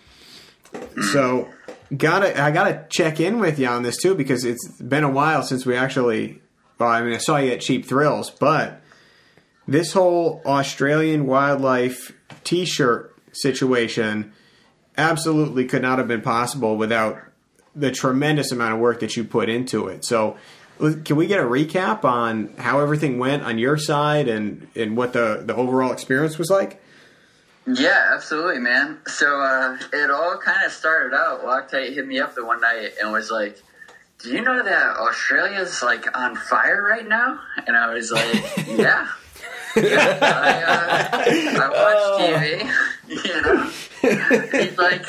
So, gotta I gotta check in with you on this too because it's been a while since we actually. Well, I mean, I saw you at Cheap Thrills, but this whole Australian wildlife T-shirt situation absolutely could not have been possible without the tremendous amount of work that you put into it. So, can we get a recap on how everything went on your side and and what the the overall experience was like? Yeah, absolutely, man. So uh, it all kind of started out. Loctite hit me up the one night and was like, "Do you know that Australia's like on fire right now?" And I was like, "Yeah." Yeah, I, uh, I watch TV, you know. He's like,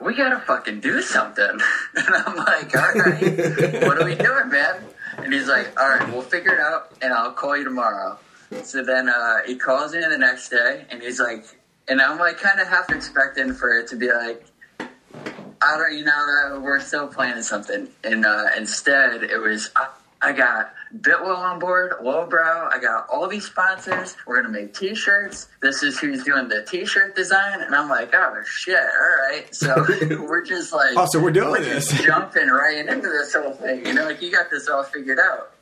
"We gotta fucking do something," and I'm like, "All right, what are we doing, man?" And he's like, "All right, we'll figure it out, and I'll call you tomorrow." So then uh, he calls me the next day, and he's like, and I'm like kind of half expecting for it to be like, I don't, you know, uh, we're still planning something, and uh, instead it was I, I got Biltwell on board, Lowbrow. I got all these sponsors. We're gonna make T-shirts. This is who's doing the T-shirt design, and I'm like, oh shit, all right. So we're just like, Oh, so we're doing we're this. jumping right into this whole thing. You know, like you got this all figured out.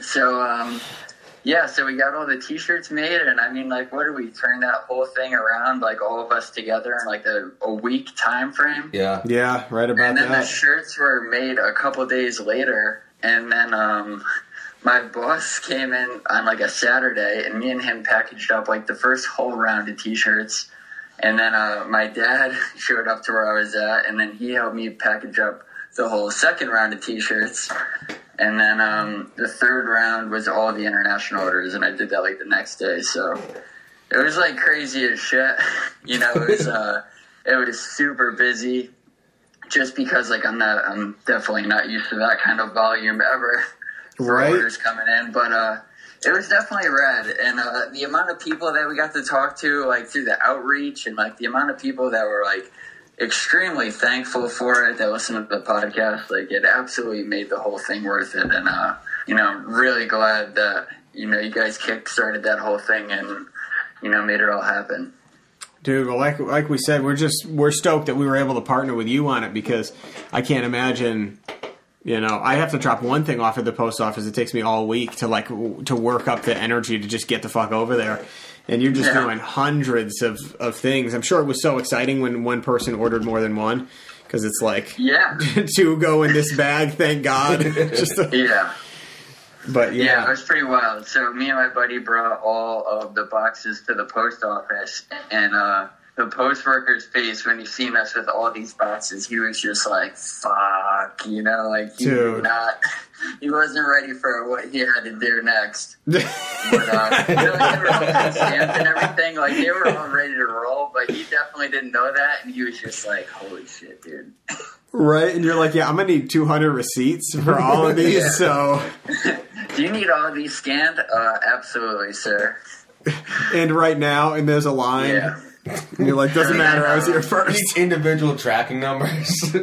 So, um, yeah, so we got all the T-shirts made, and I mean, like, what do we turn that whole thing around? Like all of us together in like a, a week time frame. yeah. Yeah, right about And then the shirts were made a couple days later, and then um, my boss came in on like a Saturday, and me and him packaged up like the first whole round of T-shirts. And then uh, my dad showed up to where I was at, and then he helped me package up the whole second round of T-shirts. And then um, the third round was all the international orders, and I did that like the next day. So it was like crazy as shit. You know, it was uh, it was super busy just because like I'm not, I'm definitely not used to that kind of volume ever. for Right. Orders coming in, but uh, it was definitely rad, and uh, the amount of people that we got to talk to, like through the outreach, and like the amount of people that were like extremely thankful for it that listened to the podcast, like it absolutely made the whole thing worth it, and uh, you know, I'm really glad that you know you guys kick started that whole thing and you know made it all happen. Dude, well, like like we said, we're just we're stoked that we were able to partner with you on it because I can't imagine. You know, I have to drop one thing off at the post office. It takes me all week to like w- to work up the energy to just get the fuck over there. And you're just Yeah. doing hundreds of, of things. I'm sure it was so exciting when one person ordered more than one because it's like Yeah, two go in this bag. Thank God. just, yeah. But Yeah, yeah, it was pretty wild. So me and my buddy brought all of the boxes to the post office, and uh, the post worker's face when he seen us with all these boxes, he was just like, "Fuck," you know, like he Dude. not, he wasn't ready for what he had to do next. But uh, you know, they were all stamped and everything, like they were all ready to roll, but he definitely didn't know that, and he was just like, "Holy shit, dude." right. And you're like, yeah, I'm gonna need 200 receipts for all of these. Yeah. So, Do you need all of these scanned? Uh, absolutely, sir. and right now, and there's a line. Yeah. And you're like, doesn't matter. I was here first. Each individual tracking numbers.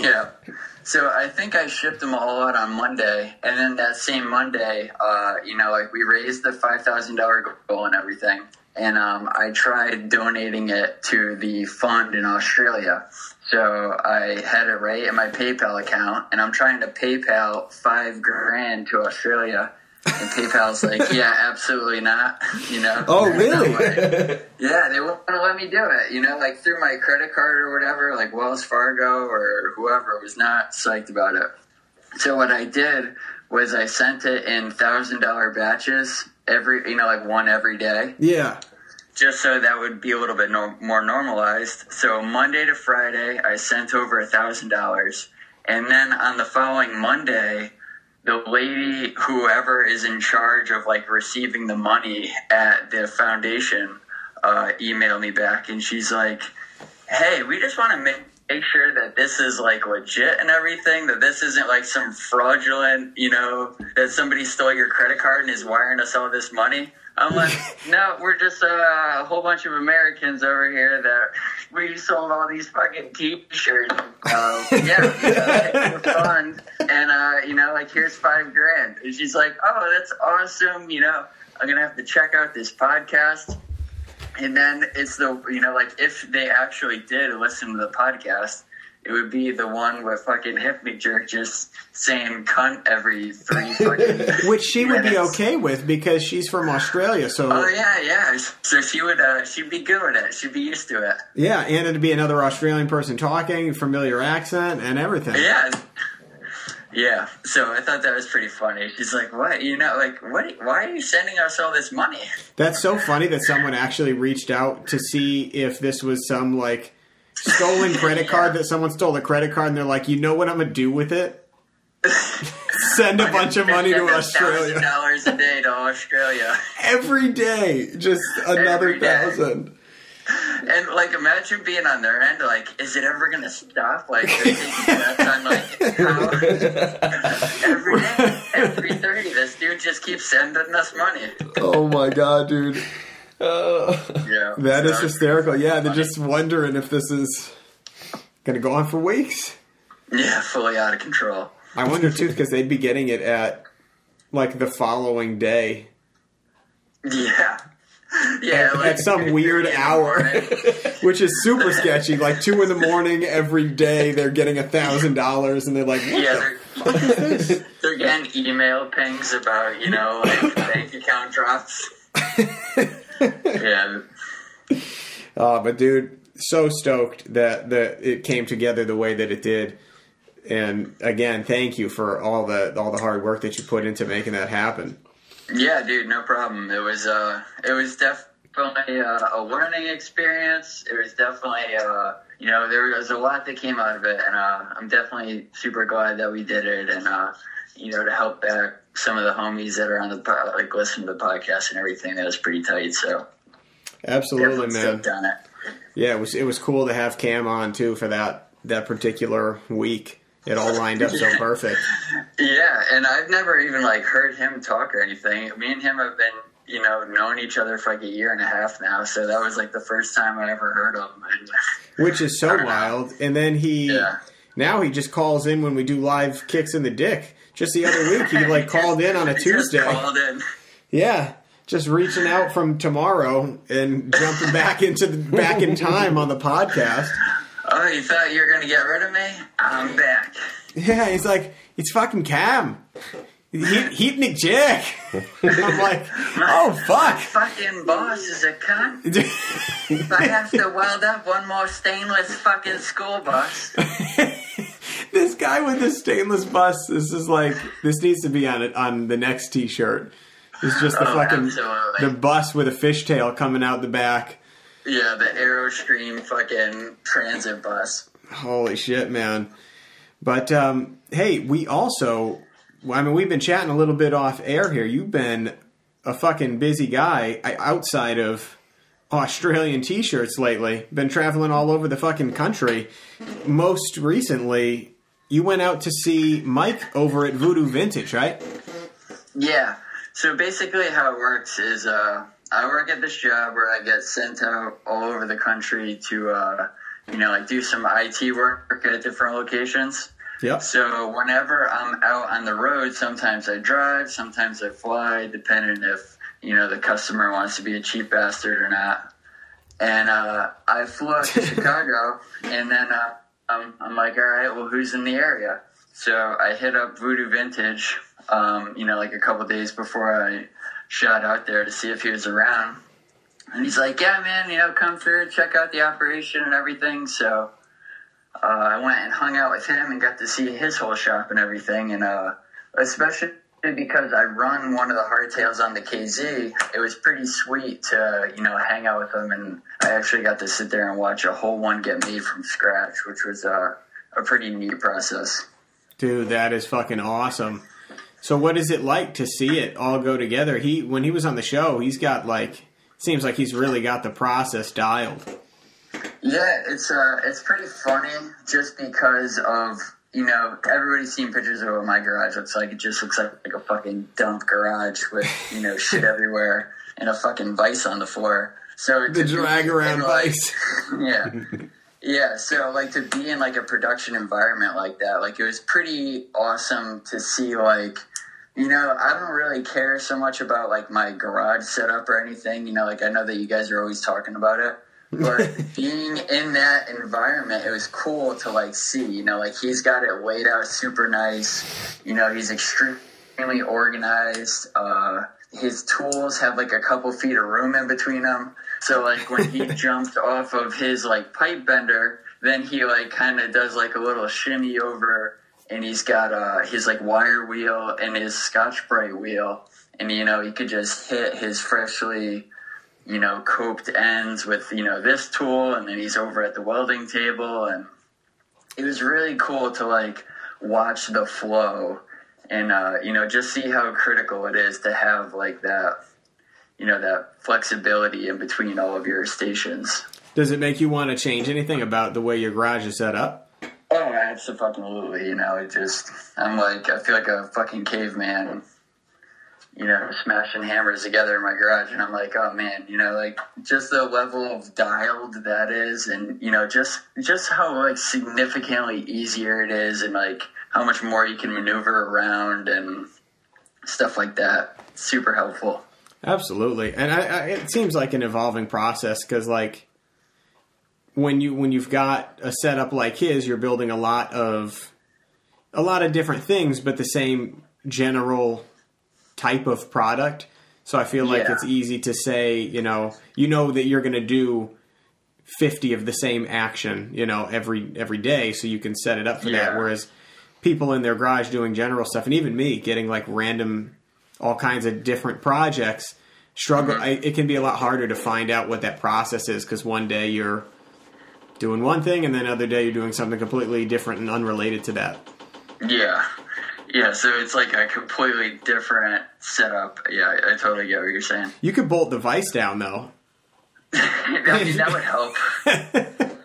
Yeah. So I think I shipped them all out on Monday, and then that same Monday, uh, you know, like we raised the five thousand dollar goal and everything, and um, I tried donating it to the fund in Australia. So I had it right in my PayPal account, and I'm trying to PayPal five grand to Australia, and PayPal's like, yeah, absolutely not. You know? Oh, There's no really? Yeah, they won't let me do it. You know, like through my credit card or whatever, like Wells Fargo or whoever was not psyched about it. So what I did was I sent it in thousand dollar batches every, you know, like one every day, Yeah. Just so that would be a little bit nor- more normalized. So Monday to Friday, I sent over a thousand dollars, and then on the following Monday, the lady, whoever is in charge of like receiving the money at the foundation, uh, emailed me back, and she's like, "Hey, we just want to make." Make sure that this is like legit and everything. That this isn't like some fraudulent, you know, that somebody stole your credit card and is wiring us all this money. I'm like, no, we're just uh, a whole bunch of Americans over here that we sold all these fucking t-shirts. Uh, yeah, for fun. And, uh, you know, like, here's five grand. And she's like, oh, that's awesome. You know, I'm going to have to check out this podcast. And then it's the, you know, like, if they actually did listen to the podcast, it would be the one with fucking Hypnic Jerk just saying cunt every three fucking Which she would be okay with because she's from Australia. So Oh yeah, yeah. So she would, uh, she'd be good with it. She'd be used to it. yeah, and it'd be another Australian person talking, familiar accent, and everything. Yeah, yeah. So I thought that was pretty funny. She's like, "What? You know, like, what? Why are you sending us all this money?" That's so funny that someone actually reached out to see if this was some like stolen credit card that someone stole a credit card and they're like, you know what I'm gonna do with it? Send a bunch of money to Australia dollars a day to Australia, every day, just another thousand. and like, imagine being on their end. Like, is it ever gonna stop? Like, they're taking on like how every day, every thirty, this dude just keeps sending us money. Oh my god, dude, Yeah, that is hysterical. Yeah, they're just wondering if this is gonna go on for weeks. Yeah, fully out of control. I wonder too because they'd be getting it at like the following day. Yeah. Yeah, At- like, at some weird hour. which is super sketchy. Like two in the morning every day, they're getting a thousand dollars, and they're like, "What Yeah, the they're, they're getting email pings about, you know, like bank account drops. Yeah. Uh, but dude, so stoked that that it came together the way that it did. And again, thank you for all the all the hard work that you put into making that happen. Yeah, dude, no problem. It was uh it was definitely uh, a learning experience. It was definitely uh you know, there was a lot that came out of it and uh I'm definitely super glad that we did it and uh you know, to help back some of the homies that are on the like listen to the podcast and everything that was pretty tight. So Absolutely, man. Yeah, it was it was cool to have Cam on too for that that particular week. It all lined up so perfect. Yeah, and I've never even like heard him talk or anything. Me and him have been, you know, known each other for like a year and a half now. So that was like the first time I ever heard him. And, which is so wild. And then he Yeah. now he just calls in when we do live kicks in the dick. Just the other week, he like called in on a Tuesday. called in. Yeah, just reaching out from tomorrow and jumping back into the back in time on the podcast. Oh, you thought you were gonna get rid of me? I'm back. Yeah, he's like, it's fucking Cam. Heat, Hypnic Jerk. I'm like, oh fuck. Fucking boss is a cunt. If I have to weld up one more stainless fucking school bus. This guy with the stainless bus. This is like this needs to be on it on the next T-shirt. It's just the Oh, fucking absolutely. the bus with a fishtail coming out the back. Yeah, the Airstream fucking transit bus. Holy shit, man! But um, hey, we also, I mean, we've been chatting a little bit off air here. You've been a fucking busy guy outside of Australian t-shirts lately. Been traveling all over the fucking country. Most recently, you went out to see Mike over at Voodoo Vintage, right? Yeah. So basically, how it works is uh, I work at this job where I get sent out all over the country to, uh, you know, like do some IT work at different locations. Yep. So whenever I'm out on the road, sometimes I drive, sometimes I fly, depending if you know the customer wants to be a cheap bastard or not. And uh, I flew out to Chicago, and then uh, um, I'm like, all right, well, who's in the area? So I hit up Voodoo Vintage, um, you know, like a couple days before I shot out there to see if he was around. And he's like, yeah, man, you know, come through, check out the operation and everything. So uh, I went and hung out with him and got to see his whole shop and everything. And uh, especially because I run one of the hardtails on the KZ, it was pretty sweet to you know hang out with him. And I actually got to sit there and watch a whole one get made from scratch, which was uh, a pretty neat process. Dude, that is fucking awesome. So what is it like to see it all go together? He when he was on the show, he's got like seems like he's really got the process dialed. Yeah, it's uh, it's pretty funny just because of you know everybody's seen pictures of what my garage looks like. It just looks like, like a fucking dump garage with you know shit everywhere and a fucking vice on the floor. So The drag around like- vice. yeah. Yeah, so like to be in like a production environment like that, like it was pretty awesome to see like you know, I don't really care so much about like my garage setup or anything, you know, like I know that you guys are always talking about it. But being in that environment, it was cool to like see, you know, like he's got it laid out super nice. You know, he's extremely organized. Uh, his tools have like a couple feet of room in between them. So like when he jumped off of his like pipe bender, then he like kind of does like a little shimmy over, and he's got uh his like wire wheel and his Scotch Brite wheel, and you know he could just hit his freshly you know coped ends with you know this tool, and then he's over at the welding table, and it was really cool to like watch the flow and uh, you know just see how critical it is to have like that you know that flexibility in between all of your stations Does it make you want to change anything about the way your garage is set up? oh absolutely you know it just i'm like i feel like a fucking caveman you know smashing hammers together in my garage and i'm like oh man you know like just the level of dialed that is and you know just just how like significantly easier it is and like how much more you can maneuver around and stuff like that. Super helpful. Absolutely, and I, I, it seems like an evolving process because, like, when you when you've got a setup like his, you're building a lot of a lot of different things, but the same general type of product. So I feel like Yeah. it's easy to say, you know, you know that you're going to do fifty of the same action, you know, every every day, so you can set it up for that. Whereas people in their garage doing general stuff, and even me getting like random, all kinds of different projects, struggle. Mm-hmm. I, it can be a lot harder to find out what that process is because one day you're doing one thing, and then other day you're doing something completely different and unrelated to that. Yeah. Yeah, so it's like a completely different setup. Yeah, I, I totally get what you're saying. You could bolt the vice down though. I mean, that would help.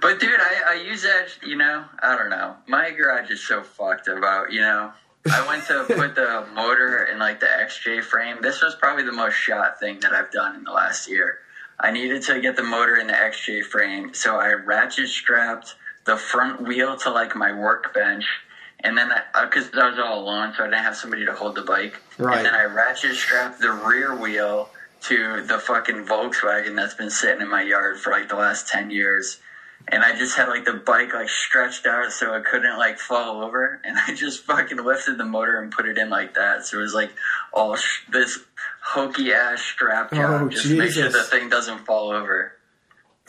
But dude, I, I use that. You know, I don't know. My garage is so fucked about. You know, I went to put the motor in like the XJ frame. This was probably the most shot thing that I've done in the last year. I needed to get the motor in the XJ frame, so I ratchet strapped the front wheel to like my workbench, and then because uh, I, was all alone, so I didn't have somebody to hold the bike. Right. And then I ratchet strapped the rear wheel to the fucking Volkswagen that's been sitting in my yard for like the last ten years. And I just had like the bike like stretched out so it couldn't like fall over, and I just fucking lifted the motor and put it in like that. So it was like all sh- this hokey ass strap job, Oh, just to make sure the thing doesn't fall over.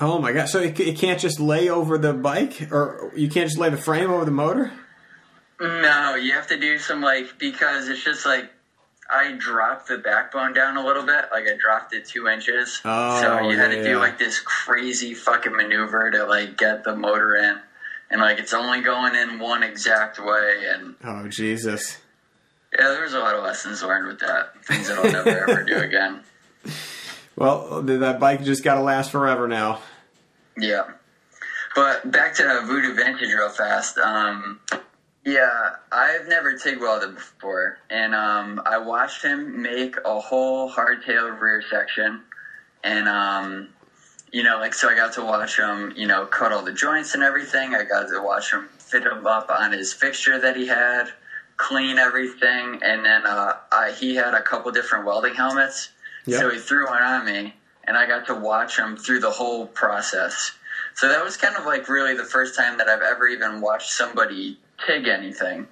Oh my god! So it, it can't just lay over the bike, or you can't just lay the frame over the motor. No, you have to do some like because it's just like I dropped the backbone down a little bit, like I dropped it two inches. Oh, so you had yeah, to do yeah. like this crazy fucking maneuver to like get the motor in, and like it's only going in one exact way, and Oh Jesus! yeah, there was a lot of lessons learned with that. Things that I'll never ever do again. Well, that bike just got to last forever now. Yeah. But back to Voodoo Vintage real fast. Um, yeah, I've never TIG welded before. And um, I watched him make a whole hardtail rear section. And, um, you know, like, so I got to watch him, you know, cut all the joints and everything. I got to watch him fit them up on his fixture that he had, clean everything. And then uh, I, he had a couple different welding helmets. Yep. So he threw one on me, and I got to watch him through the whole process. So that was kind of like really the first time that I've ever even watched somebody TIG anything.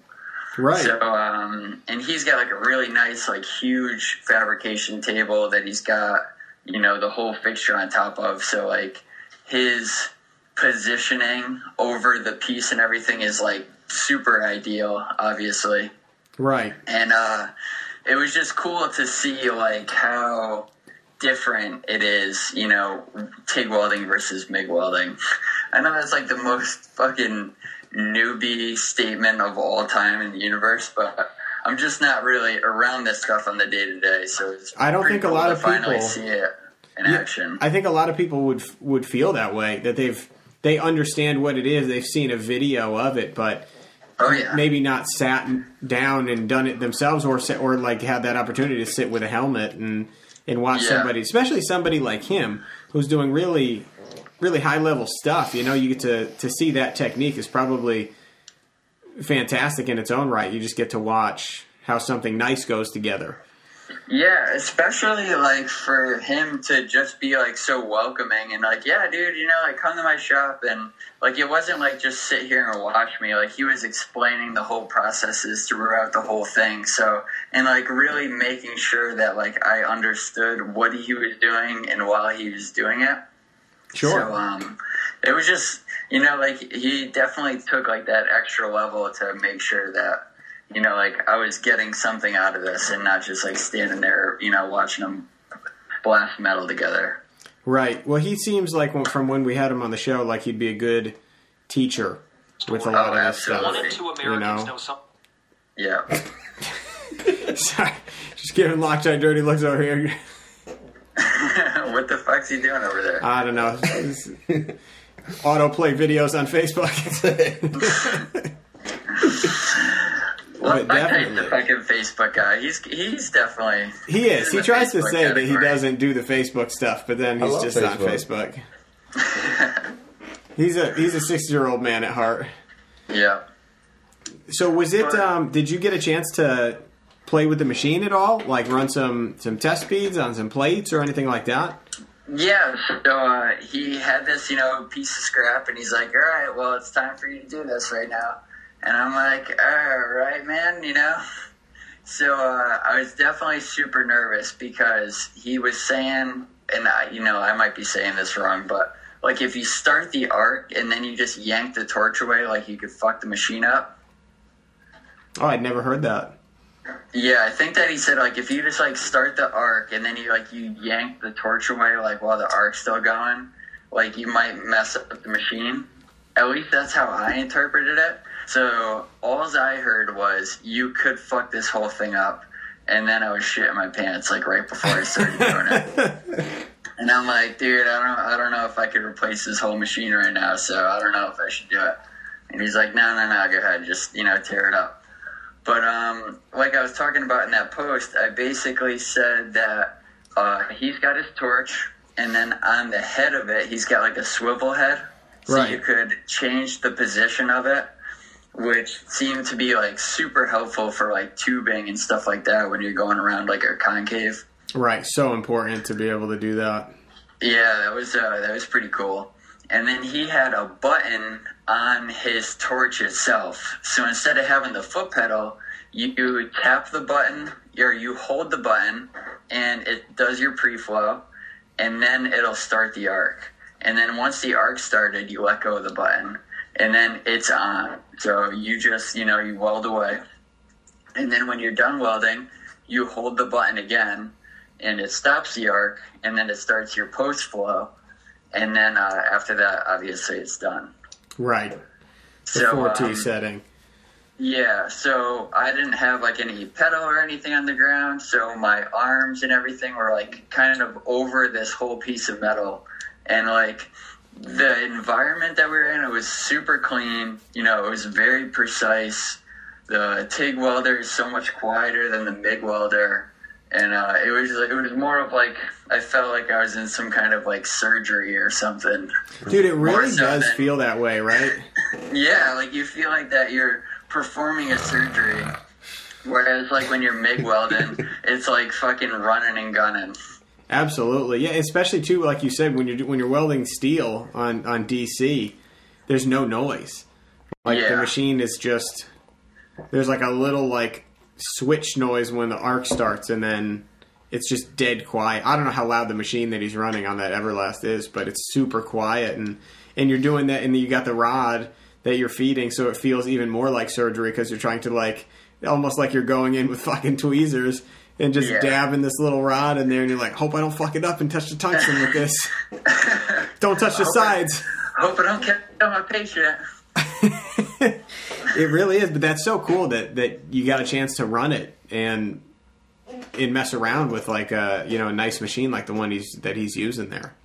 Right. So, um, and he's got like a really nice, like huge fabrication table that he's got, you know, the whole fixture on top of. So, like, his positioning over the piece and everything is like super ideal, obviously right. and uh, it was just cool to see like how different it is, you know, TIG welding versus MIG welding. I know that's like the most fucking newbie statement of all time in the universe, but I'm just not really around this stuff on the day to day, so it's I don't think a lot of finally people- see it in action. I think a lot of people would would feel that way that they've they understand what it is. They've seen a video of it, but oh yeah, maybe not sat down and done it themselves, or or like had that opportunity to sit with a helmet and and watch Yeah. somebody, especially somebody like him who's doing really really high level stuff. You know, you get to to see that technique is probably fantastic in its own right. You just get to watch how something nice goes together. Yeah, especially like for him to just be like so welcoming and like, yeah, dude, you know, like come to my shop and like it wasn't like just sit here and watch me. Like he was explaining the whole processes throughout the whole thing. So and like really making sure that like I understood what he was doing and while he was doing it. Sure. So um, it was just you know like he definitely took like that extra level to make sure that you know like I was getting something out of this and not just like standing there you know watching them blast metal together. Right. Well, he seems like from when we had him on the show, like he'd be a good teacher with a oh, lot Oh, of this stuff. absolutely. One in two You Americans know. know some. Yeah. Sorry, just giving Lockjaw dirty looks over here. what the fuck's he doing over there? I don't know. It's- Autoplay videos on Facebook. Well, but that guy's definitely. the fucking Facebook guy. He's he's definitely he is. He in the tries to Facebook say that he category. doesn't do the Facebook stuff, but then he's love just on Facebook. Facebook. he's a he's a sixty year old man at heart. Yeah. So was it? Um, did you get a chance to play with the machine at all? Like run some some test speeds on some plates or anything like that? Yeah, so uh, he had this, you know, piece of scrap, and he's like, "All right, well, it's time for you to do this right now." And I'm like, "All right, man," you know. So uh, I was definitely super nervous because he was saying, and I, you know, I might be saying this wrong, but like if you start the arc and then you just yank the torch away, like you could fuck the machine up. Oh, I'd never heard that. Yeah, I think that he said like if you just like start the arc and then you like you yank the torch away like while the arc's still going, like you might mess up the machine. At least that's how I interpreted it. So all I heard was you could fuck this whole thing up, and then I was shitting my pants like right before I started doing it. And I'm like, dude, I don't, I don't know if I could replace this whole machine right now, so I don't know if I should do it. And he's like, no, no, no, go ahead, just you know, tear it up. But um, like I was talking about in that post, I basically said that uh, he's got his torch, and then on the head of it, he's got like a swivel head, so Right. you could change the position of it, which seemed to be like super helpful for like tubing and stuff like that when you're going around like a concave. Right. So important to be able to do that. Yeah, that was uh, that was pretty cool. And then he had a button on his torch itself. So instead of having the foot pedal, you tap the button or you hold the button, and it does your pre-flow, and then it'll start the arc. And then once the arc started, you let go of the button, and then it's on. So you just you know you weld away, and then when you're done welding, you hold the button again, and it stops the arc, and then it starts your post flow, and then uh, after that, obviously, it's done. Right. The So, 4T um, setting. yeah, so I didn't have like any pedal or anything on the ground, so my arms and everything were like kind of over this whole piece of metal. And like the environment that we were in, it was super clean, you know, it was very precise. The TIG welder is so much quieter than the MIG welder. And uh, it was it was more of like I felt like I was in some kind of like surgery or something. Dude, it really so does than- feel that way, right? Yeah, like you feel like that you're performing a surgery. Whereas like when you're MIG welding, it's like fucking running and gunning. Absolutely, yeah. Especially too, like you said, when you're when you're welding steel on on DC, there's no noise. Like the machine is just there's like a little like switch noise when the arc starts, and then it's just dead quiet. I don't know how loud the machine that he's running on that Everlast is, but it's super quiet, and and you're doing that, and then you got the rod that you're feeding, so it feels even more like surgery because you're trying to like almost like you're going in with fucking tweezers and just Yeah. dabbing this little rod in there, and you're like, hope I don't fuck it up and touch the tungsten with this. don't touch the sides. I, Hope I don't kill my patient. It really is, but that's so cool that that you got a chance to run it and and mess around with like a you know a nice machine like the one he's that he's using there.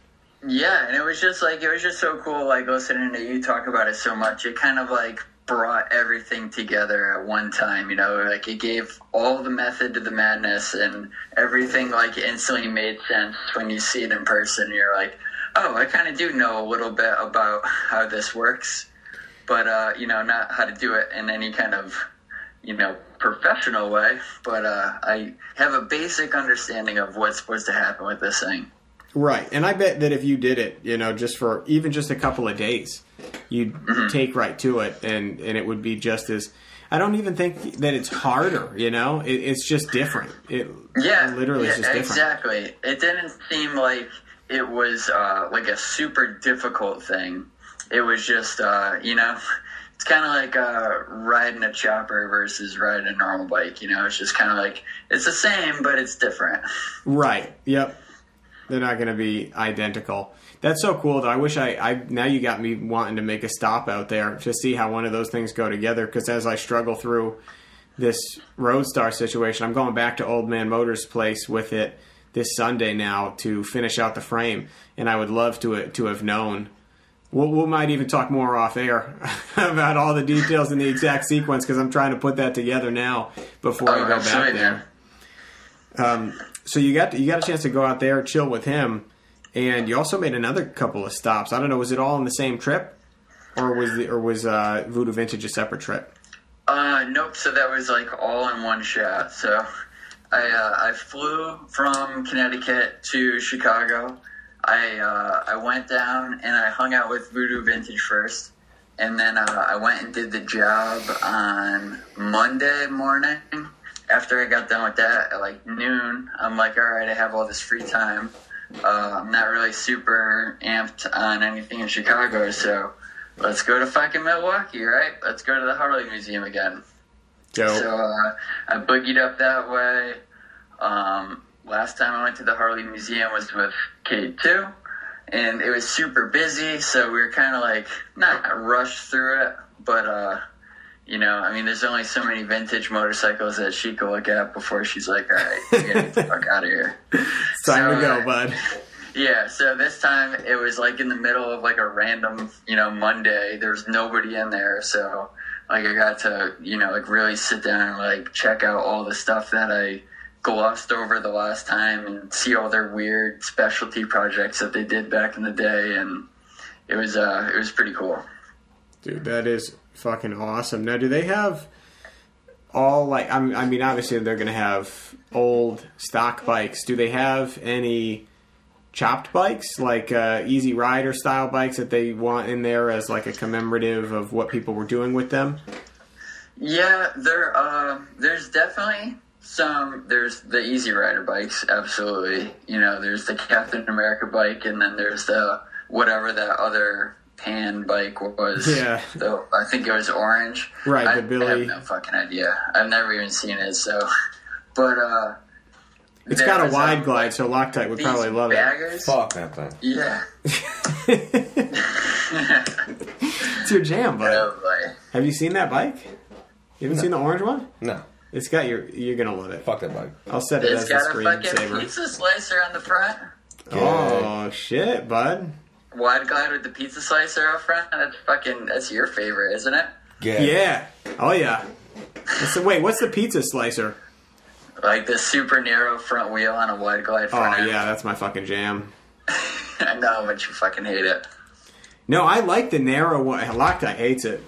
Yeah, and it was just like it was just so cool like listening to you talk about it so much. It kind of like brought everything together at one time, you know, like it gave all the method to the madness and everything like instantly made sense when you see it in person. You're like, "Oh, I kind of do know a little bit about how this works." But uh, you know, not how to do it in any kind of you know, professional way, but uh, I have a basic understanding of what's supposed to happen with this thing. Right, and I bet that if you did it, you know, just for even just a couple of days, you'd take right to it, and and it would be just as. I don't even think that it's harder. You know, it, it's just different. It Yeah, literally yeah, is just different. Exactly. It didn't seem like it was uh, like a super difficult thing. It was just, uh, you know, it's kind of like uh, riding a chopper versus riding a normal bike. You know, it's just kind of like it's the same, but it's different. Right. Yep. They're not going to be identical. That's so cool though. I wish I, I now you got me wanting to make a stop out there to see how one of those things go together. Because as I struggle through this Roadstar situation, I'm going back to Old Man Motors' place with it this Sunday now to finish out the frame, and I would love to to have known. We'll, we might even talk more off air about all the details and the exact sequence because I'm trying to put that together now before I Oh, go back there. man. Um, So you got you got a chance to go out there, chill with him, and you also made another couple of stops. I don't know, was it all on the same trip, or was the, or was uh, Voodoo Vintage a separate trip? Uh, nope. So that was like all in one shot. So I uh, I flew from Connecticut to Chicago. I uh, I went down and I hung out with Voodoo Vintage first, and then uh, I went and did the job on Monday morning. After I got done with that at like noon, I'm like, all right, I have all this free time. Uh, I'm not really super amped on anything in Chicago, so let's go to fucking Milwaukee, right? Let's go to the Harley Museum again. Joe. So uh, I boogied up that way. Um, last time I went to the Harley Museum was with Kate too, and it was super busy, so we were kind of like not rushed through it, but uh, you know, I mean, there's only so many vintage motorcycles that she could look at before she's like, all right, gotta get the fuck out of here. It's time to go, uh, bud. Yeah, so this time it was like in the middle of like a random, you know, Monday. There's nobody in there, so like I got to, you know, like really sit down and like check out all the stuff that I glossed over the last time and see all their weird specialty projects that they did back in the day and it was uh it was pretty cool. Dude, that is fucking awesome. Now, do they have all like? I'm- I mean, obviously they're gonna have old stock bikes. Do they have any chopped bikes, like uh, Easy Rider style bikes that they want in there as like a commemorative of what people were doing with them? Yeah, there uh there's definitely some there's the Easy Rider bikes, absolutely. You know, there's the Captain America bike and then there's the whatever that other pan bike was. Yeah. The, I think it was orange. Right, I, Billy. I have no fucking idea. I've never even seen it, so but uh It's there got a wide um, glide, so Loctite would probably love it. Fuck that thing. Yeah. It's your jam, bud. Oh. Have you seen that bike? You haven't seen the orange one? No. It's got your. You're gonna love it. Fuck that bike. I'll set it It's as the got a fucking screensaver. pizza slicer on the front. Oh shit, bud. Wide glide with the pizza slicer up front. That's fucking. That's your favorite, isn't it? Yeah. Yeah. Oh yeah. So wait, what's the pizza slicer? Like the super narrow front wheel on a wide glide Oh front. end. yeah, that's my fucking jam. I know, but you fucking hate it. No, I like the narrow one. Loctite hates it.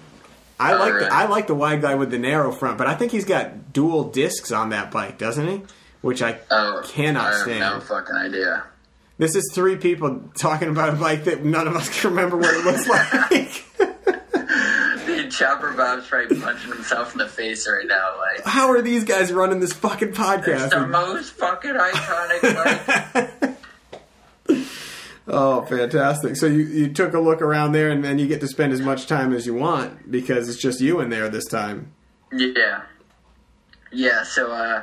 I Oh, like really? the, I like the wide guy with the narrow front, but I think he's got dual discs on that bike, doesn't he? Which I Oh, cannot I have stand. no fucking idea. This is three people talking about a bike that none of us can remember what it looks like. Dude, Chopper Bob's probably punching himself in the face right now. Like, How are these guys running this fucking podcast? it's the most fucking iconic bike. Oh, fantastic! So you, you took a look around there, and then you get to spend as much time as you want because it's just you in there this time. Yeah. Yeah, so, uh,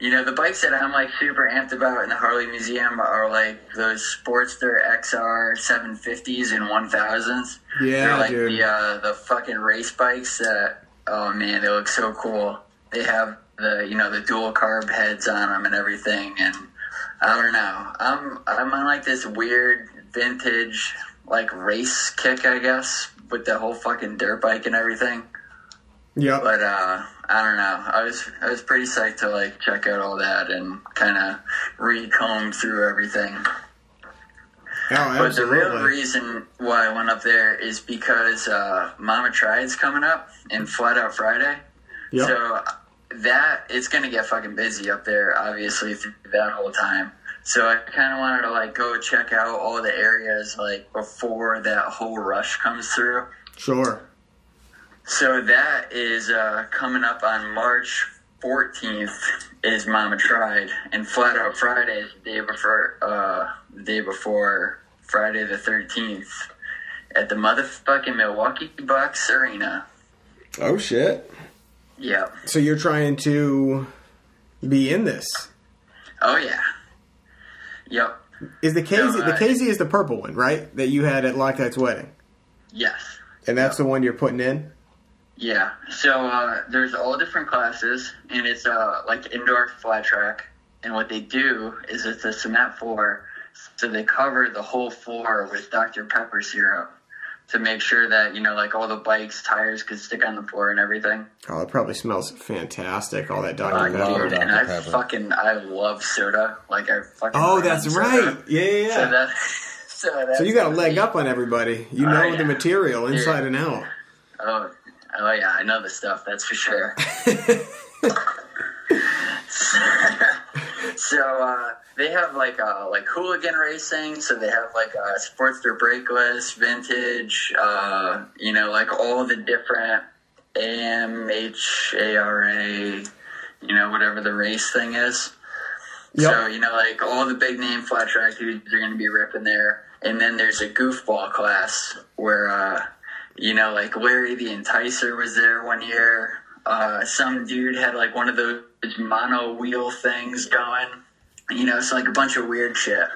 you know, the bikes that I'm, like, super amped about in the Harley Museum are, like, those Sportster XR 750s and 1000s. Yeah, They're, like, dude. the, uh, the fucking race bikes that, oh, man, they look so cool. They have the, you know, the dual carb heads on them and everything, and I don't know. I'm, I'm on, like, this weird vintage, like, race kick, I guess, with the whole fucking dirt bike and everything. Yep. But uh, I don't know. I was I was pretty psyched to like check out all that and kind of recomb through everything. Oh, But the real reason why I went up there is because uh, Mama Tried's coming up in Flat Out Friday. Yep. So that it's gonna get fucking busy up there, obviously through that whole time. So I kind of wanted to like go check out all the areas like before that whole rush comes through. Sure. So that is uh, coming up on March 14th. Is Mama Tried and Flat Out Friday is the day before uh, the day before Friday the 13th at the motherfucking Milwaukee Bucks Arena. Oh shit. Yep. So you're trying to be in this. Oh yeah. Yep. Is the KZ So, the uh, KZ is the purple one, right? That you had at Loctite's wedding, Yes. and that's the one you're putting in. Yeah. So uh, there's all different classes, and it's uh, like indoor flat track. And what they do is it's a cement floor, so they cover the whole floor with Dr Pepper syrup to make sure that you know, like all the bikes, tires could stick on the floor and everything. Oh, it probably smells fantastic. All that Dr. Uh, Pepper. dude, Dr. and I Pepper. fucking I love soda. Like I fucking. Oh, that's soda. right. Yeah, yeah, So that. So, So you got a leg up on everybody. You know Oh, yeah. the material inside Yeah. and out. Oh, oh yeah, I know the stuff. That's for sure. so uh, they have like uh, like hooligan racing. So they have like uh, Sportster brakeless, vintage. Uh, you know, like all the different AHRMA. You know, whatever the race thing is. Yep. So you know, like all the big name flat track dudes are going to be ripping there, and then there's a goofball class where, uh, you know, like Larry the Enticer was there one year. Uh, some dude had like one of those mono wheel things going. You know, it's like a bunch of weird shit.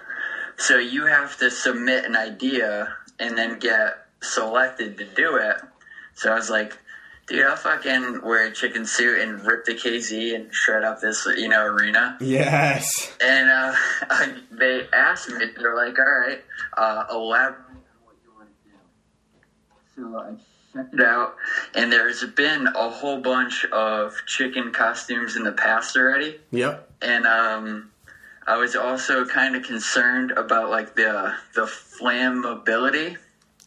So you have to submit an idea and then get selected to do it. So I was like, dude, I'll fucking wear a chicken suit and rip the KZ and shred up this, you know, arena. Yes. And uh, I, they asked me, they're like, all right, uh, elaborate on what you want to do. So I checked it out, and there's been a whole bunch of chicken costumes in the past already. Yep. And um, I was also kind of concerned about like the the flammability,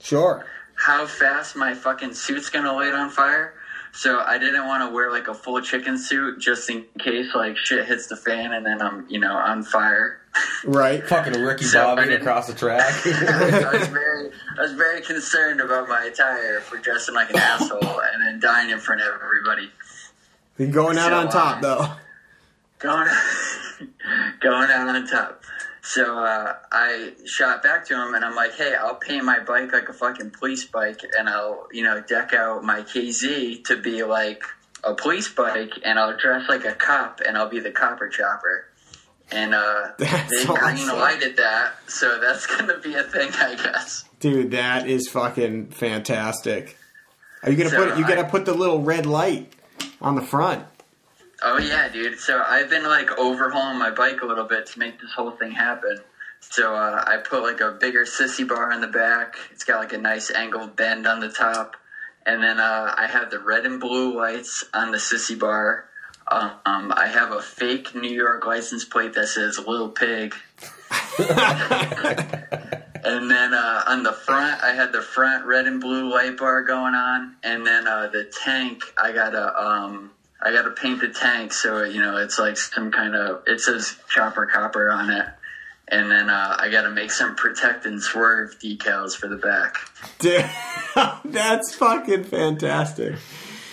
Sure. how fast my fucking suit's gonna light on fire. So I didn't want to wear like a full chicken suit just in case like shit hits the fan and then I'm you know on fire. Right. Fucking Ricky So I Bobby didn't- across the track. I was very I was very concerned about my attire for dressing like an asshole and then dying in front of everybody. You're going out So, on top, uh, though. going going out on top. So uh, I shot back to him and I'm like, "Hey, I'll paint my bike like a fucking police bike, and I'll you know deck out my KZ to be like a police bike, and I'll dress like a cop, and I'll be the copper chopper." And uh, they awesome. green lighted that, so that's gonna be a thing, I guess. Dude, that is fucking fantastic. Are you gonna So, put? You gotta put the little red light on the front. Oh yeah, dude. So I've been like overhauling my bike a little bit to make this whole thing happen. So uh, I put like a bigger sissy bar on the back. It's got like a nice angled bend on the top, and then uh, I have the red and blue lights on the sissy bar. Um, um, I have a fake New York license plate that says "Little Pig." And then uh, on the front, I had the front red and blue light bar going on, and then uh, the tank, I gotta um, I gotta paint the tank so you know it's like some kind of it says chopper copper on it, and then uh, I gotta make some protect and swerve decals for the back. Dude, that's fucking fantastic.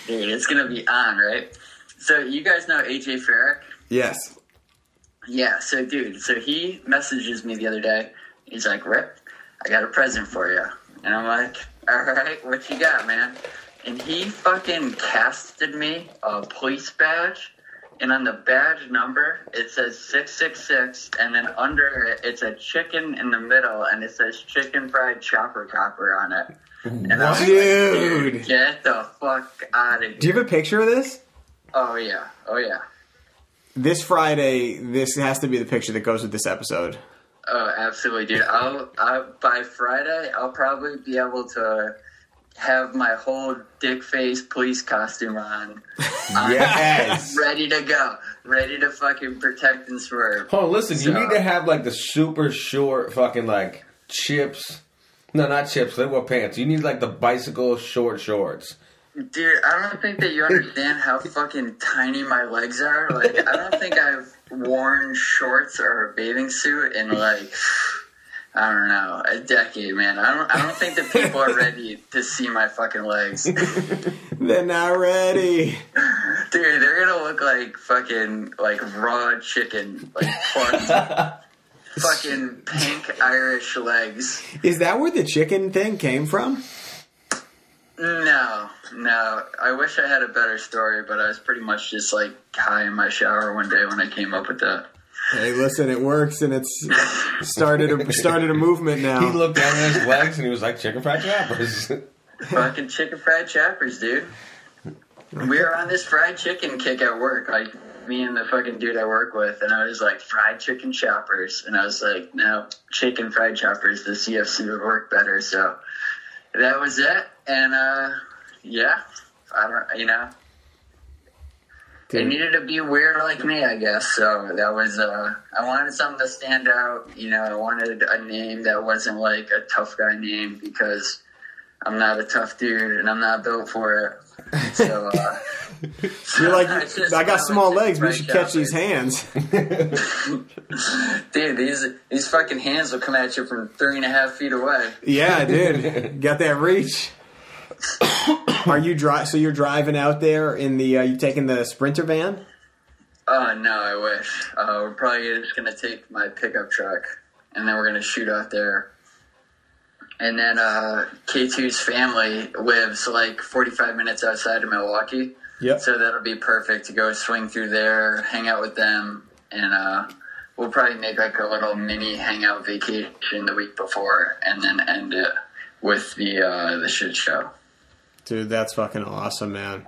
Dude, it's gonna be on, right? So you guys know AJ Farrick? Yes. Yeah, so dude, so he messages me the other day. He's like, Rip, I got a present for you. And I'm like, all right, what you got, man? And he fucking casted me a police badge. And on the badge number, it says 666. And then under it, it's a chicken in the middle. And it says chicken fried chopper copper on it. And I was like, Dude. get the fuck out of here. Do you have a picture of this? Oh, yeah. Oh, yeah. This Friday, this has to be the picture that goes with this episode. Oh, absolutely, dude. I'll, I'll by Friday, I'll probably be able to have my whole dick face police costume on, yes. ready to go, ready to fucking protect and swerve. Oh, on, listen. You need to have like the super short fucking like chips. No, not chips. They wear pants. You need like the bicycle short shorts. Dude, I don't think that you understand how fucking tiny my legs are. Like, I don't think I've worn shorts or a bathing suit in like. I don't know, a decade, man. I don't. I don't think that people are ready to see my fucking legs. They're not ready. Dude, they're gonna look like fucking like raw chicken, like plucked, fucking pink Irish legs. Is that where the chicken thing came from? No, no. I wish I had a better story, but I was pretty much just like high in my shower one day when I came up with that. Hey, listen, it works, and it's started a started a movement now. He looked down at his legs and he was like, "Chicken fried choppers." fucking chicken fried chappers, dude. We were on this fried chicken kick at work, like me and the fucking dude I work with, and I was like, fried chicken choppers, and I was like, no, chicken fried choppers. The CFC would work better, so that was it. And uh, yeah, I don't, you know, it Dude. needed to be weird like me, I guess. So that was, uh, I wanted something to stand out. You know, I wanted a name that wasn't like a tough guy name because I'm not a tough dude and I'm not built for it. So, uh, You're like, I got small legs, but you should catch these hands. dude, these these fucking hands will come at you from three and a half feet away. Yeah, dude, got that reach. Are you dri So you're driving out there in the? Uh, you taking the sprinter van? Oh no, I wish. Uh, we're probably just gonna take my pickup truck, and then we're gonna shoot out there. And then uh, K2's family lives like 45 minutes outside of Milwaukee, Yep. so that'll be perfect to go swing through there, hang out with them, and uh, we'll probably make like a little mini hangout vacation the week before, and then end it with the uh, the shit show. Dude, that's fucking awesome, man.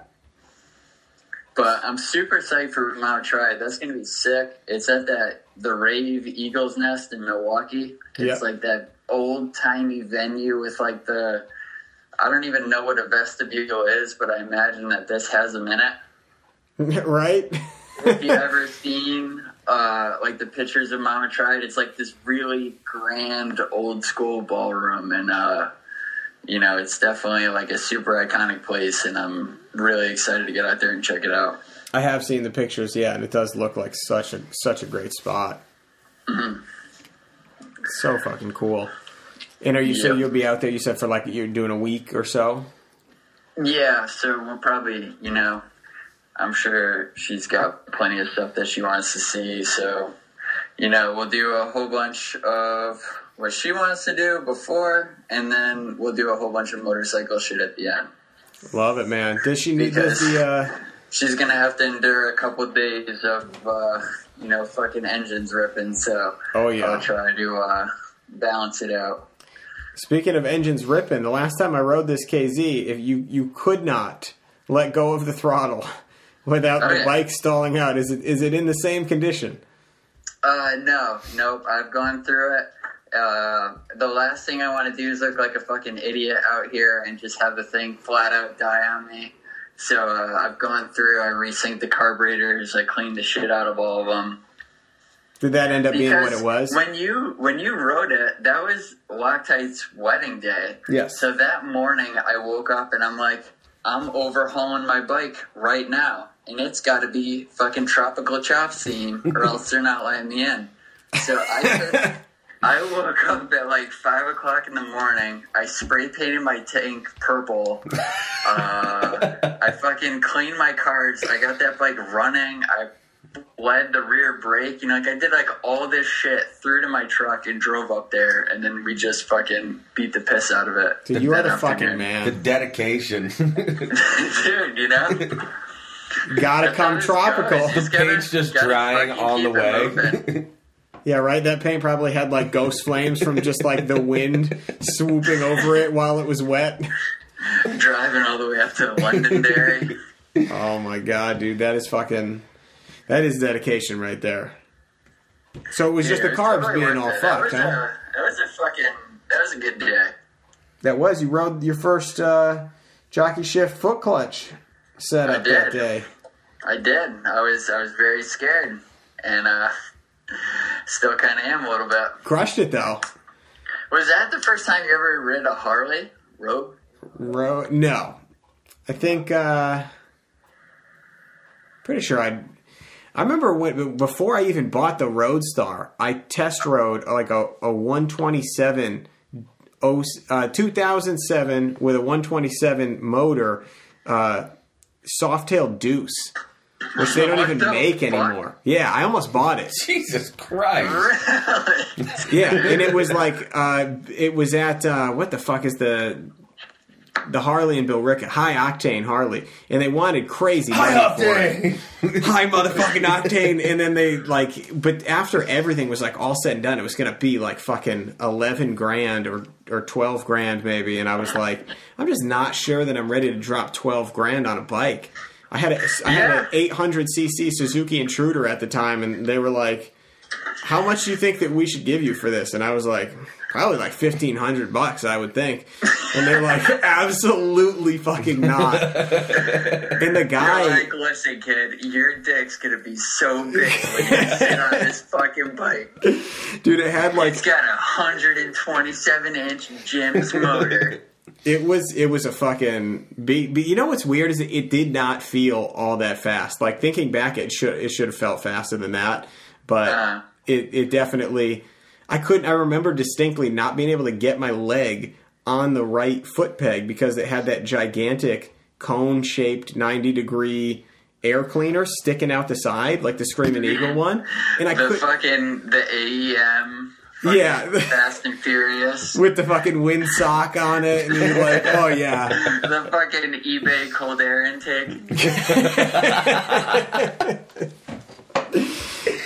But I'm super psyched for Mama Tried. That's gonna be sick. It's at that the Rave Eagles Nest in Milwaukee. It's Yeah. like that old timey venue with like the I don't even know what a vestibule is, but I imagine that this has them in it. right? If you ever seen uh, like the pictures of Mama Tried, it's like this really grand old school ballroom, and uh, you know it's definitely like a super iconic place, and I'm really excited to get out there and check it out. I have seen the pictures, yeah, and it does look like such a such a great spot. So fucking cool. And are you Yep. you'll be out there? You said for like you're doing a week or so. Yeah, so we'll probably, you know, I'm sure she's got plenty of stuff that she wants to see. So, you know, we'll do a whole bunch of what she wants to do before, and then we'll do a whole bunch of motorcycle shit at the end. Love it, man. Does she need does Because- the? uh She's gonna have to endure a couple days of, uh, you know, fucking engines ripping. So, Oh, yeah. I'll try to uh, balance it out. Speaking of engines ripping, the last time I rode this KZ, if you you could not let go of the throttle without Oh, the yeah. bike stalling out. Is it is it in the same condition? Uh, no, nope. I've gone through it. Uh, the last thing I want to do is look like a fucking idiot out here and just have the thing flat out die on me. So uh, I've gone through. I resynced the carburetors. I cleaned the shit out of all of them. Did that end up being what it was? When you when you rode it, that was Loctite's wedding day. Yes. So that morning, I woke up and I'm like, I'm overhauling my bike right now, and it's got to be fucking tropical chop scene, or else they're not letting me in. So I took, I woke up at like five o'clock in the morning. I spray painted my tank purple. Uh, I fucking cleaned my cards. I got that bike running. I led the rear brake. You know, like I did like all this shit, threw to my truck and drove up there, and then we just fucking beat the piss out of it. Dude, you are that the fucking man. The dedication. Dude, you know? Gotta That's come tropical. goes. the Just gotta- paint's just gotta drying fucking on the way. Yeah, right. That paint probably had like ghost flames from just like the wind swooping over it while it was wet. Driving all the way up to Londonderry. Oh my god, dude, that is fucking. That is dedication right there. So it was just the carbs being all it. fucked, that huh? A, that was a fucking. That was a good day. That was you rode your first uh, jockey shift foot clutch setup that day. I did. I was. I was very scared, and uh, still kind of am a little bit. Crushed it though. Was that the first time you ever rid a Harley? Rogue? Ro- no, I think. uh Pretty sure I. I remember when before I even bought the Roadstar, I test rode like a, a 127 oh, uh, 2007 with a 127 motor, uh, Softail Deuce, which they don't even make anymore. Yeah, I almost bought it. Jesus Christ. Really? Yeah, and it was like uh, it was at uh, what the fuck is the the Harley and Bill Rickett high octane Harley, and they wanted crazy High octane. high motherfucking octane, and then they like, but after everything was like all said and done, it was gonna be like fucking eleven grand or or twelve grand maybe, and I was like, I'm just not sure that I'm ready to drop twelve grand on a bike. I had a I had an 800 cc Suzuki Intruder at the time, and they were like, "How much do you think that we should give you for this?" And I was like, "Probably like fifteen hundred bucks, I would think." And they're like, "Absolutely fucking not." And the You're guy, like, listen, kid, your dick's gonna be so big when you sit on this fucking bike. dude, it had like It's got a 127 inch Jim's motor. It was it was a fucking beat. But you know what's weird is it, it did not feel all that fast. Like thinking back, it should it should have felt faster than that. But Uh. it it definitely. I couldn't. I remember distinctly not being able to get my leg on the right foot peg because it had that gigantic cone shaped ninety degree air cleaner sticking out the side like the Screaming Eagle one, and I The could. fucking the AEM. fucking Yeah. Fast and Furious. With the fucking windsock on it, and you're like, oh yeah, The fucking eBay cold air intake.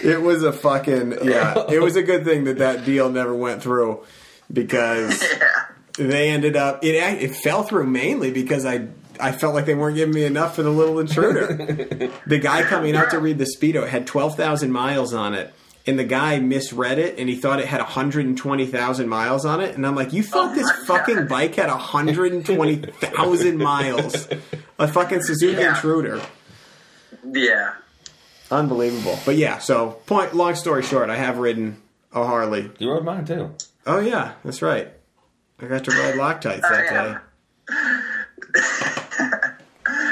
It was a fucking yeah. It was a good thing that that deal never went through because Yeah. they ended up it it fell through mainly because I I felt like they weren't giving me enough for the little intruder. the guy coming out to read the speedo had twelve thousand miles on it. And the guy misread it, and he thought it had 120,000 miles on it. And I'm like, you oh thought Oh this fucking God. bike had 120,000 miles? A fucking Suzuki Yeah. Intruder. Yeah. Unbelievable. But yeah, so point. Long story short, I have ridden a Harley. You rode mine too. Oh yeah, that's right. I got to ride Loctites Oh, that yeah. day.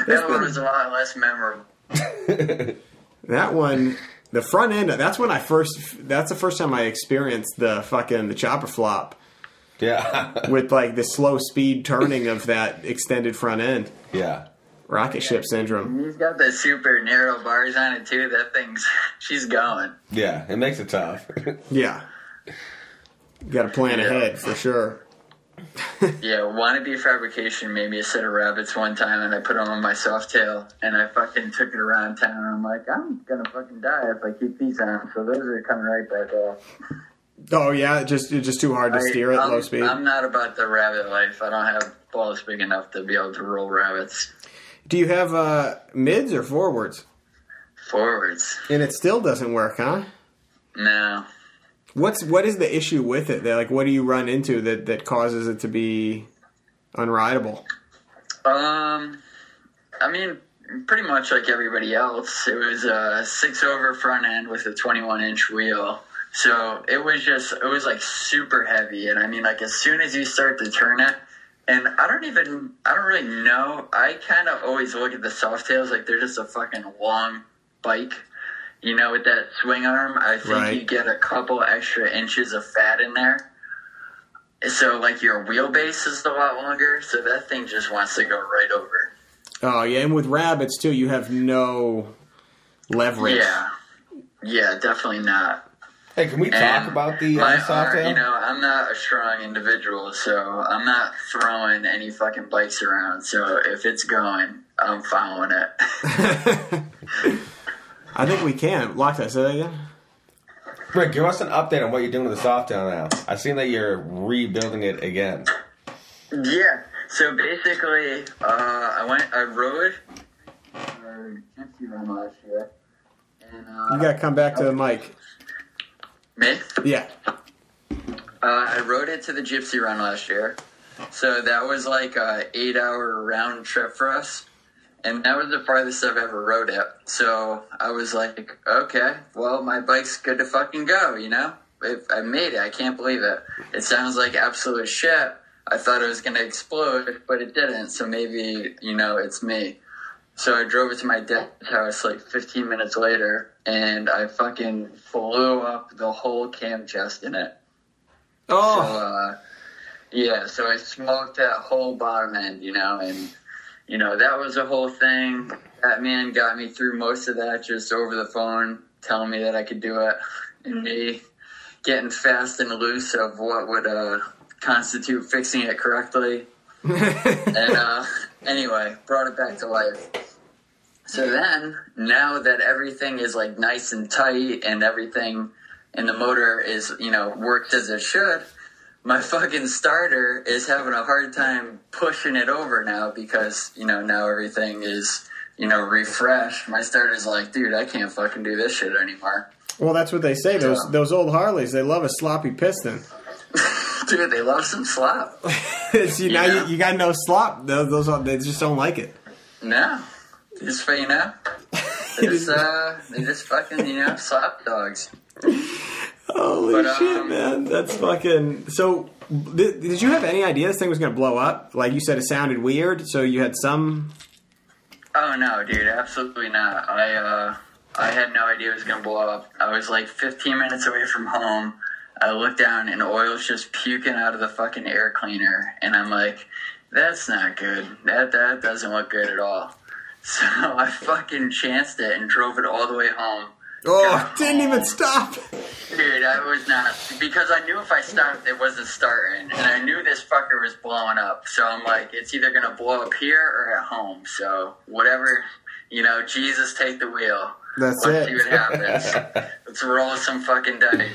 That one was a lot less memorable. That one, the front end. That's when I first. That's the first time I experienced the fucking the chopper flop Yeah. with like the slow speed turning of that extended front end. yeah. Rocket ship syndrome. He's got the super narrow bars on it too. That thing's she's going. Yeah. It makes it tough. Yeah. Got to plan ahead for sure. Yeah, wannabe fabrication made me a set of rabbits one time, and I put them on my soft tail, and I fucking took it around town. And I'm like, I'm gonna fucking die if I keep these on. So those are coming right back off. Oh yeah, just it's just too hard to I- steer at I'm, low speed. I'm not about the rabbit life. I don't have balls big enough to be able to roll rabbits Do you have uh, mids or forwards? forwards. And it still doesn't work, huh? No. What's what is the issue with it? That like, what do you run into that that causes it to be unrideable? Um, I mean, pretty much like everybody else. It was a six over front end with a 21 inch wheel. So it was just, it was like super heavy. And I mean, like as soon as you start to turn it, and I don't even, I don't really know. I kind of always look at the soft tails like they're just a fucking long bike. You know, with that swing arm, I think Right. you get a couple extra inches of fat in there. So, like, your wheelbase is a lot longer, so that thing just wants to go right over. Oh yeah, and with rabbits too, you have no leverage. Yeah. Yeah, definitely not. Hey, can we talk And about the my uh, soft arm- tail? You know, I'm not a strong individual, so I'm not throwing any fucking bikes around. So if it's going, I'm following it. I think we can. Loctite, say that again. Rick, give us an update on what you're doing with the soft tail now. I've seen that you're rebuilding it again. yeah. So basically, uh, I went, I rode, uh, Gypsy Run last year. And, uh, You gotta come back to the mic. Me? Yeah. Uh, I rode it to the Gypsy Run last year, so that was like a eight-hour round trip for us, and that was the farthest I've ever rode it. So I was like, okay, well, my bike's good to fucking go, you know. If I made it, I can't believe it. It sounds like absolute shit. I thought it was gonna explode, but it didn't. So maybe you know it's me. So I drove it to my dad's house like 15 minutes later, and I fucking flew up the whole cam chest in it. Oh, Uh, yeah, so I smoked that whole bottom end, you know, and you know that was a whole thing. That man got me through most of that just over the phone, telling me that I could do it, and me getting fast and loose of what would uh, constitute fixing it correctly. and uh, anyway, brought it back to life. So then, now that everything is like nice and tight and everything and the motor is, you know, works as it should, my fucking starter is having a hard time pushing it over now because, you know, now everything is, you know, refreshed. My starter's like, dude, I can't fucking do this shit anymore. well, that's what they say. Those Yeah. those old Harleys, they love a sloppy piston. Dude, they love some slop. You, now Yeah. you, you got no slop. Those, those they just don't like it. No. Just for, you know, they just, uh, they just fucking, you know, slop dogs. Holy But, shit, um, man! That's fucking. So, did, did you have any idea this thing was gonna blow up? Like you said, it sounded weird. So you had some. Oh no, dude, absolutely not. I uh I had no idea it was gonna blow up. I was like 15 minutes away from home. I look down and oil's just puking out of the fucking air cleaner, and I'm like, that's not good. That that doesn't look good at all. So I fucking chanced it and drove it all the way home. Oh, didn't even stop. Dude, I was not because I knew if I stopped, it wasn't starting, and I knew this fucker was blowing up. So I'm like, it's either gonna blow up here or at home. So whatever, you know, Jesus take the wheel. That's Let's it. see what happens. Let's roll some fucking dice.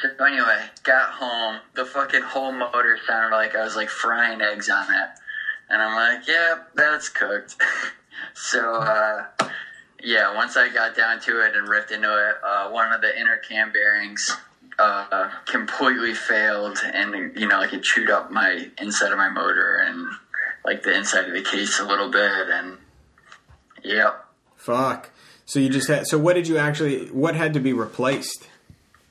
So anyway, got home. The fucking whole motor sounded like I was like frying eggs on it. And I'm like, yeah, that's cooked. so, uh, yeah, once I got down to it and ripped into it, uh, one of the inner cam bearings uh, completely failed, and you know, like it chewed up my inside of my motor and like the inside of the case a little bit, and yep. Fuck. So you just had. So what did you actually? What had to be replaced?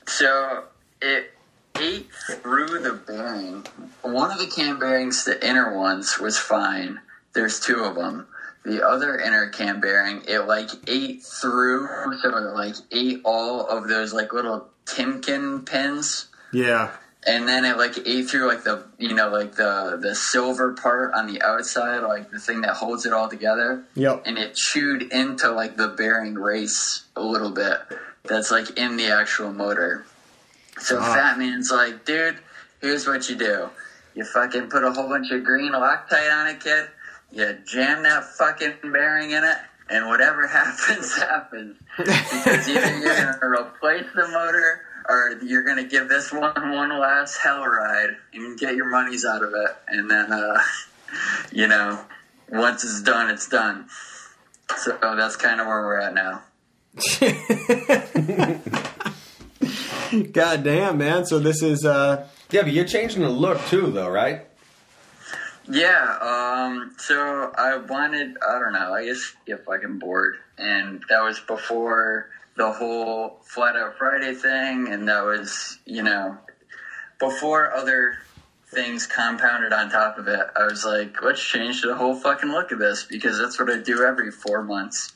So it ate through the bearing. One of the cam bearings, the inner ones, was fine. There's two of them. The other inner cam bearing, it like ate through, so it like ate all of those like little Timken pins, Yeah. and then it like ate through like the you know like the the silver part on the outside, like the thing that holds it all together Yep. and it chewed into like the bearing race a little bit that's like in the actual motor. So. Fat Man's like, dude, here's what you do. You fucking put a whole bunch of green Loctite on it, kid. You jam that fucking bearing in it, and whatever happens, happens. Because either you're gonna replace the motor or you're gonna give this one one last hell ride and get your monies out of it. And then, uh, you know, once it's done, it's done. So that's kind of where we're at now. God damn, man. So this is. uh Yeah, but you're changing the look too, though, right? Yeah, um, so I wanted, I don't know, I just get fucking bored. And that was before the whole Flat Out Friday thing, and that was, you know, before other things compounded on top of it. I was like, let's change the whole fucking look of this because that's what I do every four months.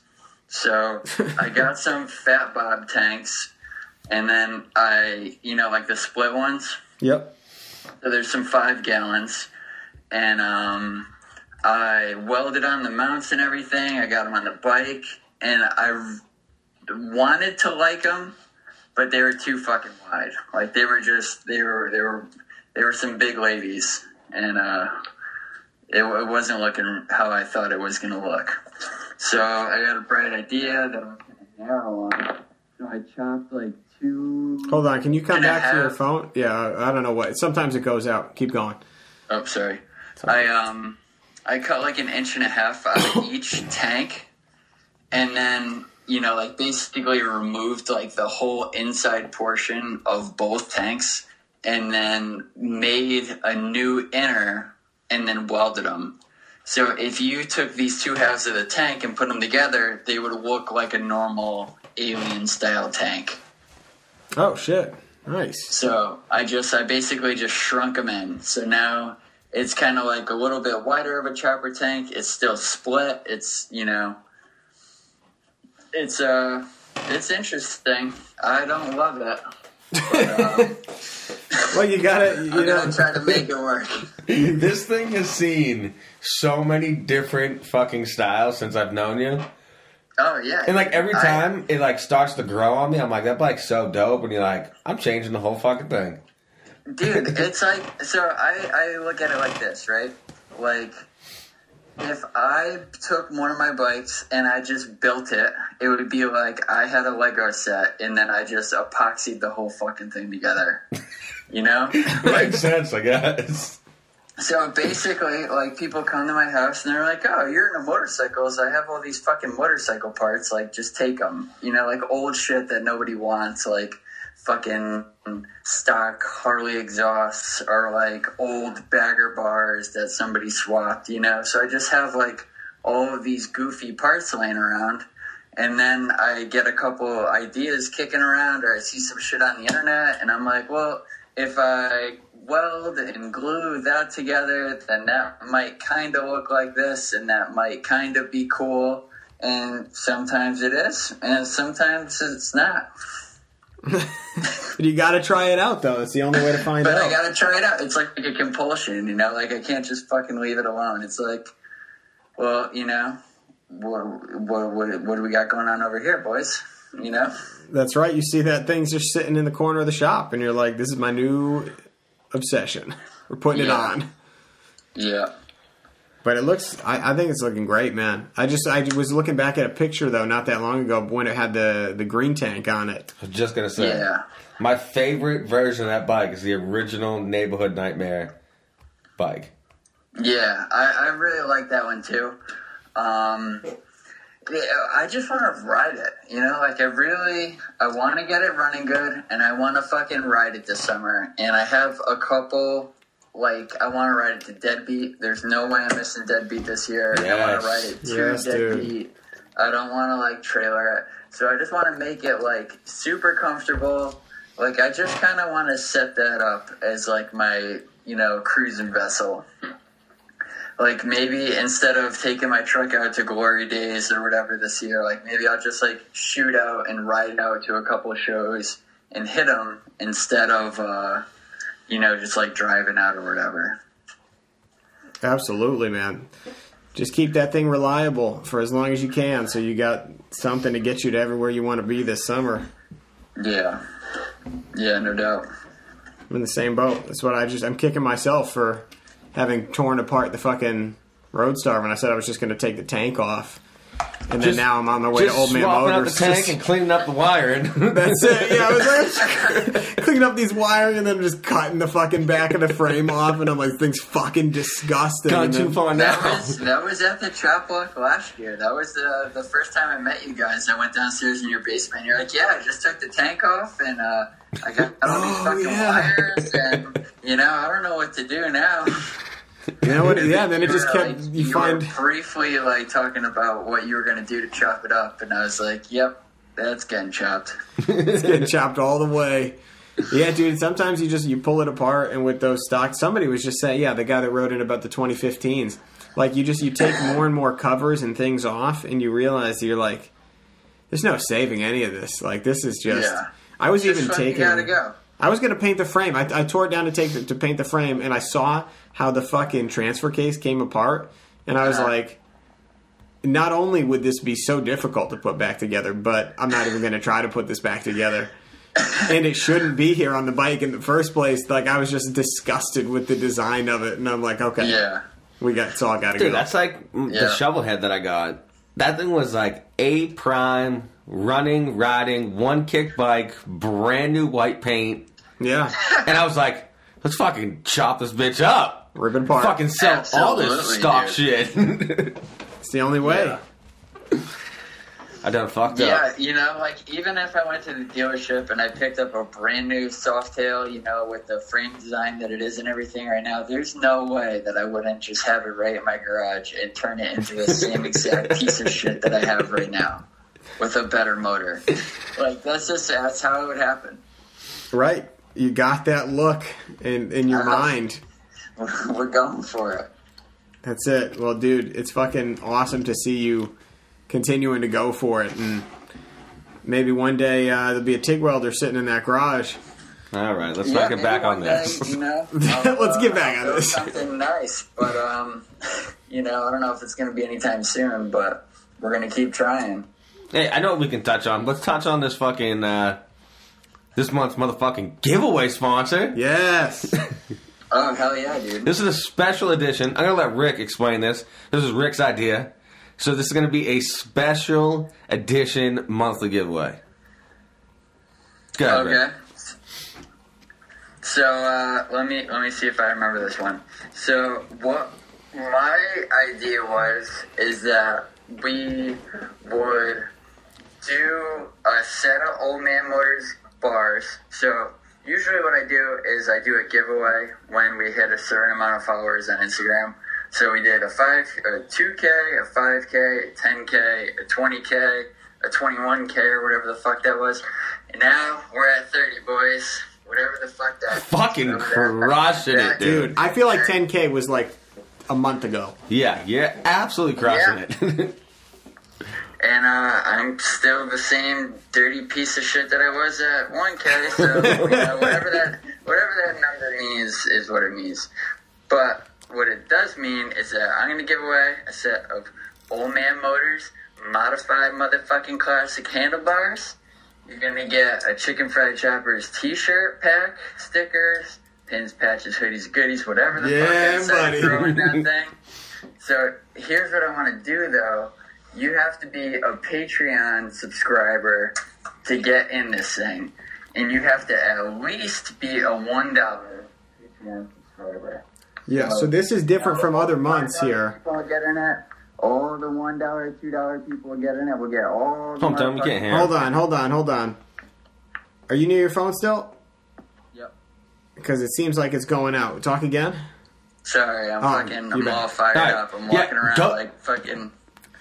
So I got some Fat Bob tanks, and then I, you know, like the split ones. Yep. So there's some five gallons, and um, I welded on the mounts and everything. I got them on the bike, and I wanted to like them, but they were too fucking wide. Like they were just they were they were they were some big ladies, and uh, it, it wasn't looking how I thought it was gonna look. So I got a bright idea that I'm gonna narrow on. So I chopped like two. Hold on. Can you come And a back to your phone? Yeah. I don't know what. Sometimes it goes out. Keep going. Oh, sorry. I um, I cut like an inch and a half out of each tank, and then you know, like basically removed like the whole inside portion of both tanks, and then made a new inner, and then welded them. So if you took these two halves of the tank and put them together, they would look like a normal alien style tank. Oh shit. Nice. So I just, I basically just shrunk them in. So now it's kind of like a little bit wider of a chopper tank. It's still split. It's, you know, it's, uh, it's interesting. I don't love it. But, um, Well, you gotta. I'm You know. gonna try to make it work. this thing has seen so many different fucking styles since I've known you. Oh yeah. And like every I- time it like starts to grow on me, I'm like, that bike's so dope. And you're like, I'm changing the whole fucking thing. dude it's like so i i look at it like this right like if i took one of my bikes and i just built it it would be like i had a lego set and then i just epoxied the whole fucking thing together you know like Makes sense, I guess. So basically, like people come to my house and they're like, "Oh, you're into motorcycles. I have all these fucking motorcycle parts. Like, just take them. You know, like old shit that nobody wants, like fucking stock Harley exhausts or like old bagger bars that somebody swapped. You know, so I just have like all of these goofy parts laying around." And then I get a couple ideas kicking around, or I see some shit on the internet, and I'm like, well, if I weld and glue that together, then that might kind of look like this, and that might kind of be cool. And sometimes it is, and sometimes it's not. But you gotta try it out though. It's the only way to find But out. I gotta try it out. It's like a compulsion, you know. Like I can't just fucking leave it alone. It's like, well, you know, what what what, what do we got going on over here, boys? You know. That's right. You see that thing's are sitting in the corner of the shop, and you're like, "This is my new obsession. We're putting it on." Yeah. But it looks. I, I think it's looking great, man. I just I was looking back at a picture though, not that long ago, when it had the the green tank on it. I was just gonna say, Yeah. my favorite version of that bike is the original Neighborhood Nightmare bike. Yeah, I, I really like that one too. Um, yeah, I just want to ride it. You know, like I really, I want to get it running good, and I want to fucking ride it this summer. And I have a couple. Like I want to ride it to Deadbeat. There's no way I'm missing Deadbeat this year. I want to ride it to Yes, dude. Deadbeat. I don't want to like trailer it. So I just want to make it like super comfortable. Like I just kind of want to set that up as like my you know cruising vessel. Like maybe instead of taking my truck out to Glory Days or whatever this year, like maybe I'll just like shoot out and ride out to a couple shows and hit them instead of uh, you know just like driving out or whatever. Absolutely, man. Just keep that thing reliable for as long as you can, so you got something to get you to everywhere you want to be this summer. Yeah, yeah, no doubt. I'm in the same boat. That's what I just. I'm kicking myself for having torn apart the fucking Roadstar when I said I was just going to take the tank off, and then Just- now I'm on my way to Old Man swapping out the Motors. tank Just- and cleaning up the wiring. That's it. Yeah, I was like cleaning up these wiring and then just cutting the fucking back of the frame off, and I'm like, thing's fucking disgusting. Gone too then- far That now. was that was at the chop walk last year. That was the the first time I met you guys. I went downstairs in your basement. You're like, yeah, I just took the tank off and uh, I got all these Oh, fucking yeah. wires and you know I don't know what to do now. You know what? Yeah, and then it just kept. like- You were find briefly like talking about what you were gonna do to chop it up, and I was like, yep, that's getting chopped. it's getting chopped all the way. Yeah, dude. Sometimes you just you pull it apart, and with those stocks, somebody was just saying, yeah, the guy that wrote in about the 2015s, like you just you take more and more covers and things off, and you realize you're like, there's no saving any of this. Like this is just. Yeah. I was Just even taking. gotta go. I was gonna paint the frame. I, I tore it down to take the, to paint the frame, and I saw how the fucking transfer case came apart, and I was Uh-huh. like, not only would this be so difficult to put back together, but I'm not even gonna try to put this back together. and it shouldn't be here on the bike in the first place. Like I was just disgusted with the design of it, and I'm like, okay, Yeah. we got it's all got to go. Dude, that's like mm, the Yeah. shovel head that I got. That thing was like A prime, running, riding, one kick bike, brand new white paint. Yeah, And I was like, let's fucking chop this bitch up. rip it apart. Fucking sell all this stock dude. shit. it's the only way. Yeah. I done fucked Yeah, up. Yeah, you know, like even if I went to the dealership and I picked up a brand new Softail, you know, with the frame design that it is and everything right now, there's no way that I wouldn't just have it right in my garage and turn it into the same exact piece of shit that I have right now with a better motor. Like that's just that's how it would happen. Right, you got that look in in your Uh-huh. mind. We're going for it. That's it. Well, dude, it's fucking awesome to see you continuing to go for it, and maybe one day uh, there'll be a TIG welder sitting in that garage. All right, let's Yeah, not get back one on day, this. you know, Let's get back I'll on this. Something nice, but um, you know, I don't know if it's going to be anytime soon, but we're going to keep trying. Hey, I know what we can touch on. Let's touch on this fucking uh, this month's motherfucking giveaway sponsor. Yes. Oh hell yeah, dude! This is a special edition. I'm gonna let Rick explain this. This is Rick's idea. So this is gonna be a special edition monthly giveaway. Go ahead, Rick. Okay. So uh, let me let me see if I remember this one. So what my idea was is that we would do a set of Old Man Motors bars. So usually what I do is I do a giveaway when we hit a certain amount of followers on Instagram. So we did a five, a two k, a five k, a ten k, a twenty k, a twenty one k, or whatever the fuck that was. And now we're at thirty, boys. Whatever the fuck that. Fucking crushing it, dude. Dude, I feel like 10K was like a month ago. Yeah, you're absolutely crushing it. And uh, I'm still the same dirty piece of shit that I was at 1K. So you know, whatever that whatever that number means is what it means. But what it does mean is that I'm gonna give away a set of Old Man Motors modified motherfucking classic handlebars. You're gonna get a Chicken Fried Choppers T-shirt pack, stickers, pins, patches, hoodies, goodies, whatever the Yeah, fuck said, buddy. that thing. So here's what I want to do though. You have to be a Patreon subscriber to get in this thing, and you have to at least be a one dollar Patreon subscriber. Yeah, so this is different from other months here. People will get in it. All the one dollar, two dollar people will get in it. We'll get all. The Hold on, we can't hear. Hold on, hold on, hold on. Are you near your phone still? Yep. Because it seems like it's going out. Talk again. Sorry, I'm Oh, fucking. I'm bet. all fired Alright, up. I'm yeah, walking around don't- like fucking.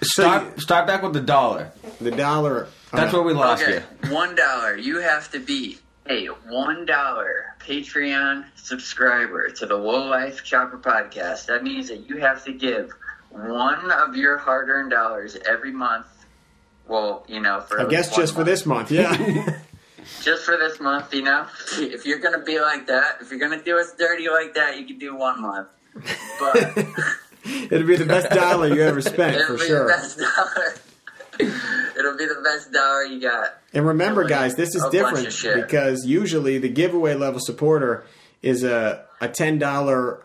Start start back with the dollar. The dollar. That's uh, where we lost Okay, you. one dollar. You have to be a one dollar Patreon subscriber to the Low Life Chopper podcast. That means that you have to give one of your hard-earned dollars every month. Well, you know, for I guess least one just for this month, yeah. just for this month, you know. If you're gonna be like that, if you're gonna do us dirty like that, you can do one month. But It'd be the best dollar you ever spent it'll for be sure. the best dollar. it'll be the best dollar you got. And remember, guys, this is a bunch of different because usually the giveaway level supporter is a a ten dollar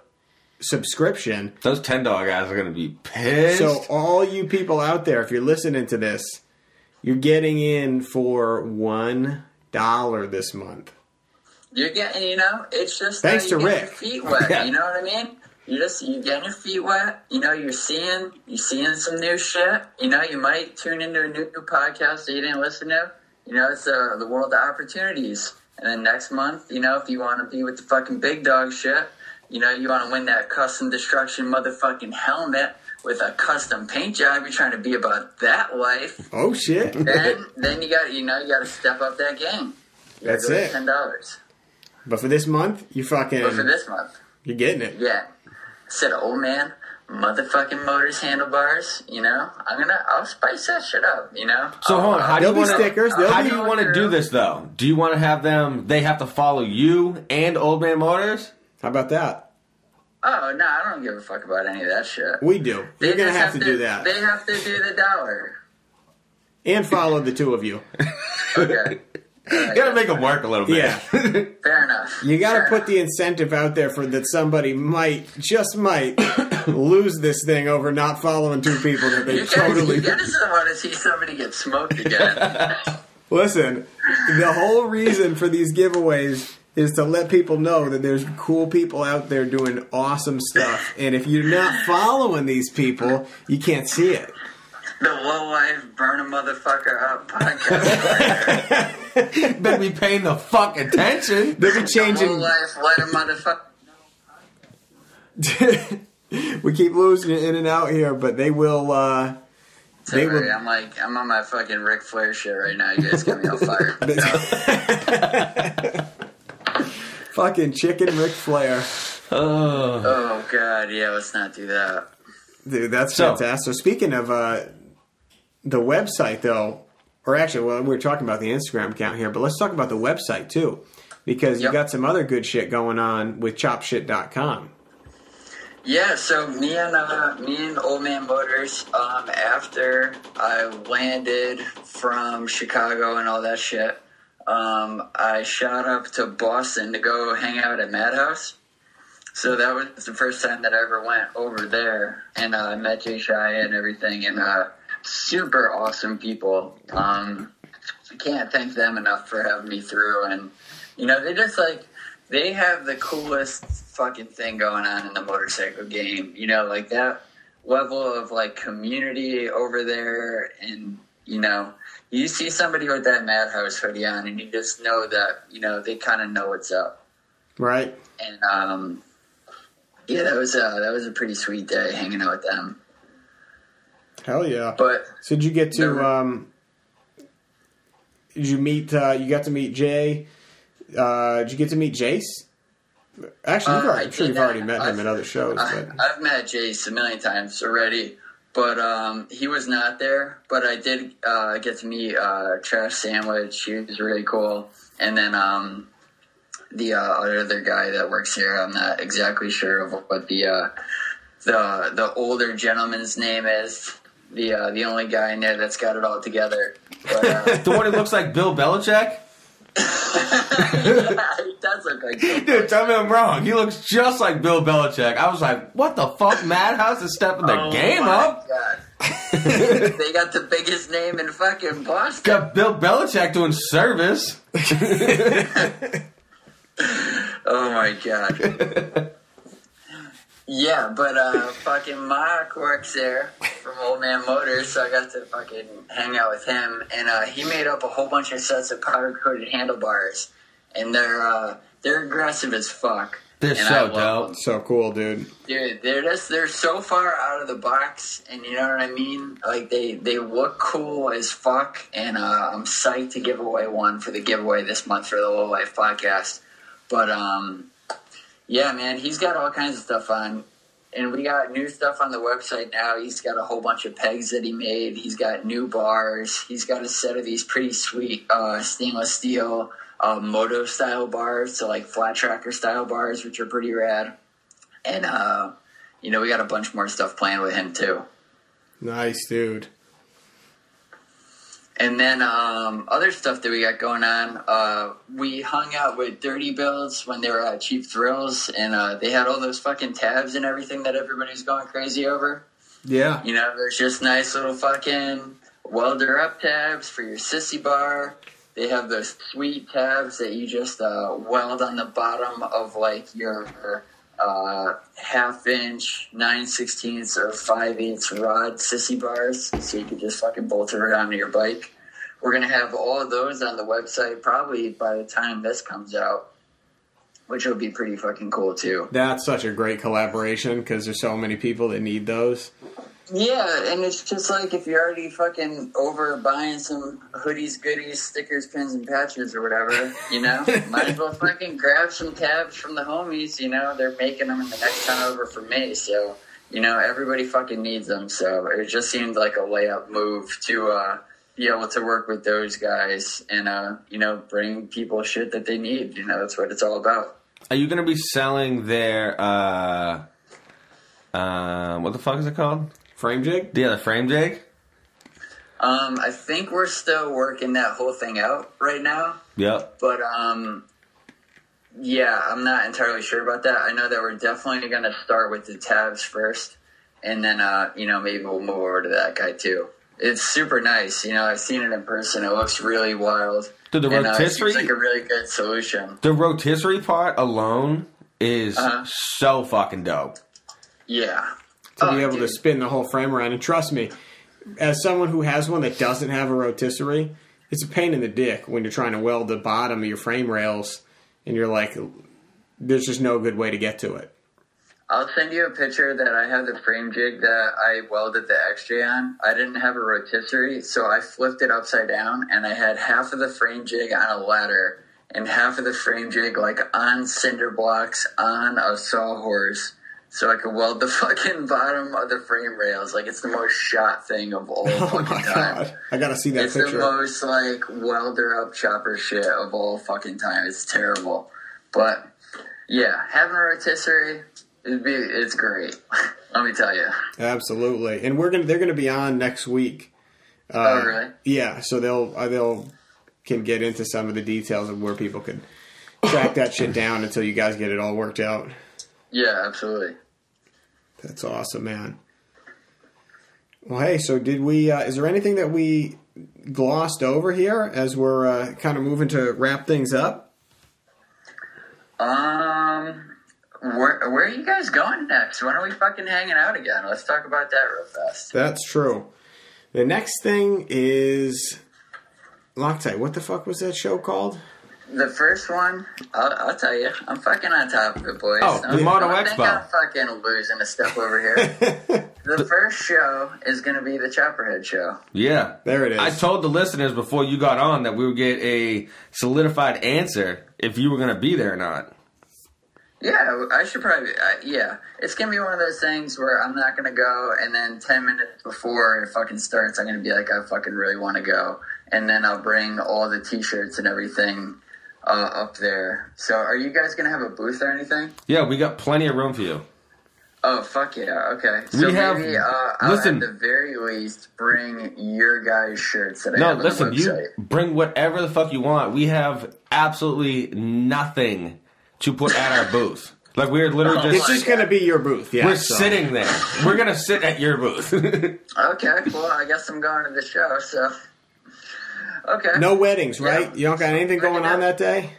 subscription. Those ten dollar guys are gonna be pissed. So all you people out there, if you're listening to this, you're getting in for one dollar this month. You're getting, you know, it's just Thanks to Rick. Your feet wet. Yeah. You know what I mean? You just you getting your feet wet. You know, you're seeing you seeing some new shit. You know, you might tune into a new, new podcast that you didn't listen to. You know, it's uh, the world of opportunities. And then next month, you know, if you want to be with the fucking big dog shit, you know, you want to win that custom destruction motherfucking helmet with a custom paint job. You're trying to be about that life. Oh shit! then then you got you know you got to step up that game. That's it. Ten dollars. but for this month, you fucking But for this month, you're getting it. yeah. Said old man, motherfucking motors, handlebars. You know, I'm gonna, I'll spice that shit up. You know. So hold on, how do you want stickers, to? How do you want to do this though? Do you want to have them? They have to follow you and Old Man Motors. How about that? Oh no, I don't give a fuck about any of that shit. We do. They You're gonna just have to do that They have to do the dollar. and follow the two of you. Okay. You gotta make them work a little bit. Yeah. Fair enough. You got to Fair put the incentive out there for that somebody might, just might, lose this thing over not following two people that they You gotta, totally. you gotta want to see somebody get smoked again. Listen, the whole reason for these giveaways is to let people know that there's cool people out there doing awesome stuff, and if you're not following these people, you can't see it. The low life burn a motherfucker up podcast. Better be paying the fuck attention. They'll be low changing. life let a motherfucker. we keep losing it in and out here, but they will. uh They Sorry, will- I'm like I'm on my fucking Ric Flair shit right now. You guys got me all fired. Fucking chicken Ric Flair. Oh. Oh god, yeah, let's not do that. Dude, that's So- fantastic. So speaking of uh, the website, though, or actually, well, we were talking about the Instagram account here, but let's talk about the website too, because you got some other good shit going on with ChopShit.com. Yeah, so me and uh, me and Old Man Motors, um, after I landed from Chicago and all that shit, um, I shot up to Boston to go hang out at Madhouse. So that was the first time that I ever went over there, and uh, I met Jay Shia and everything, and uh, super awesome people. Um, I can't thank them enough for having me through, and you know they just like they have the coolest fucking thing going on in the motorcycle game. You know, like that level of like community over there, and you know, you see somebody with that Madhouse hoodie on, and you just know that you know they kind of know what's up. Right? And um, yeah, that was uh, that was a pretty sweet day hanging out with them. Hell yeah. But So did you get to? Um, did you meet? Uh, you got to meet Jay. Uh, did you get to meet Jace? Actually, you've Uh, I'm sure you've already met him I've- at other shows. I, But I've met Jace a million times already, but um, he was not there. But I did uh, get to meet uh, Trash Sandwich. He was really cool. And then um, the uh, other guy that works here, I'm not exactly sure of what the uh, the the older gentleman's name is. The uh, the only guy in there that's got it all together. But, uh, The one who looks like Bill Belichick? yeah, he does look like. Dude, tell me I'm wrong. He looks just like Bill Belichick. I was like, what the fuck? Madhouse is stepping the Oh game my up. God. they got the biggest name in fucking Boston. Got Bill Belichick doing service. Oh my god. Yeah, but uh, fucking Mark works there from Old Man Motors, so I got to fucking hang out with him, and uh, he made up a whole bunch of sets of powder coated handlebars, and they're uh, they're aggressive as fuck. They're And so dope. them. So cool, dude. Dude, they're just they're so far out of the box, and you know what I mean. Like they they look cool as fuck, and uh, I'm psyched to give away one for the giveaway this month for the Low Life podcast. But um, yeah, man, he's got all kinds of stuff on, and we got new stuff on the website now. He's got a whole bunch of pegs that he made. He's got new bars. He's got a set of these pretty sweet uh, stainless steel uh, moto style bars, so like flat tracker style bars, which are pretty rad. And uh, you know, we got a bunch more stuff planned with him too. Nice, dude. And then um, other stuff that we got going on. Uh, we hung out with Dirty Builds when they were at Cheap Thrills, and uh, they had all those fucking tabs and everything that everybody's going crazy over. Yeah. You know, there's just nice little fucking welder up tabs for your sissy bar. They have those sweet tabs that you just uh, weld on the bottom of like your uh, half inch, nine sixteenths, or five eighths rod sissy bars, so you can just fucking bolt it right onto your bike. We're gonna have all of those on the website probably by the time this comes out, which will be pretty fucking cool too. That's such a great collaboration because there's so many people that need those. Yeah, and it's just like if you're already fucking over buying some hoodies, goodies, stickers, pins, and patches or whatever, you know, might as well fucking grab some tabs from the homies. You know, they're making them in the next time over for me, so you know everybody fucking needs them. So it just seemed like a layup move to uh, be able to work with those guys and uh, you know bring people shit that they need. You know, that's what it's all about. Are you going to be selling their, uh, um, what the fuck is it called? Frame jig? Yeah, the frame jig? Um, I think we're still working that whole thing out right now. Yep. But um, yeah, I'm not entirely sure about that. I know that we're definitely going to start with the tabs first, and then uh, you know maybe we'll move over to that guy too. It's super nice. You know, I've seen it in person. It looks really wild. Dude, the and, uh, rotisserie- seems like a really good solution. The rotisserie part alone is Uh-huh. so fucking dope. Yeah. To Oh, be able to spin the whole frame around. And trust me, as someone who has one that doesn't have a rotisserie, it's a pain in the dick when you're trying to weld the bottom of your frame rails and you're like, there's just no good way to get to it. I'll send you a picture that I have the frame jig that I welded the XJ on. I didn't have a rotisserie, so I flipped it upside down and I had half of the frame jig on a ladder and half of the frame jig like on cinder blocks on a sawhorse so I could weld the fucking bottom of the frame rails. Like it's the most shot thing of all Oh fucking my time. god. I gotta see that It's picture. the most like welder up chopper shit of all fucking time. It's terrible, but yeah, having a rotisserie, it'd be it's great. Let me tell you. Absolutely. And we're gonna they're gonna be on next week. Uh, oh really? Yeah, so they'll uh, they'll can get into some of the details of where people can track that shit down until you guys get it all worked out. Yeah, absolutely. That's awesome, man. Well, hey, so did we? Uh, is there anything that we glossed over here as we're uh, kind of moving to wrap things up? Um, where where are you guys going next? When are we fucking hanging out again? Let's talk about that real fast. That's true. The next thing is Loctite. What the fuck was that show called? The first one, I'll, I'll tell you, I'm fucking on top of it, boys. Oh, the Don't- Moto don't think I'm fucking losing a step over here. the first show is going to be the Chopperhead show. Yeah. There it is. I told the listeners before you got on that we would get a solidified answer if you were going to be there or not. Yeah, I should probably. Uh, yeah, it's gonna be one of those things where I'm not gonna go, and then ten minutes before it fucking starts, I'm gonna be like, I fucking really want to go, and then I'll bring all the T-shirts and everything uh, up there. So, are you guys gonna have a booth or anything? Yeah, we got plenty of room for you. Oh fuck yeah! Okay, so We have- maybe uh, I'll listen. at the very least bring your guys' shirts that I No, have on listen, the you bring whatever the fuck you want. We have absolutely nothing to put at our booth. Like we're literally Oh, It's just just going to be your booth. Yeah, we're so- sitting there. We're gonna sit at your booth. Okay, well I guess I'm going to the show. So, okay, No weddings, Yeah. right? You don't got anything going on that day?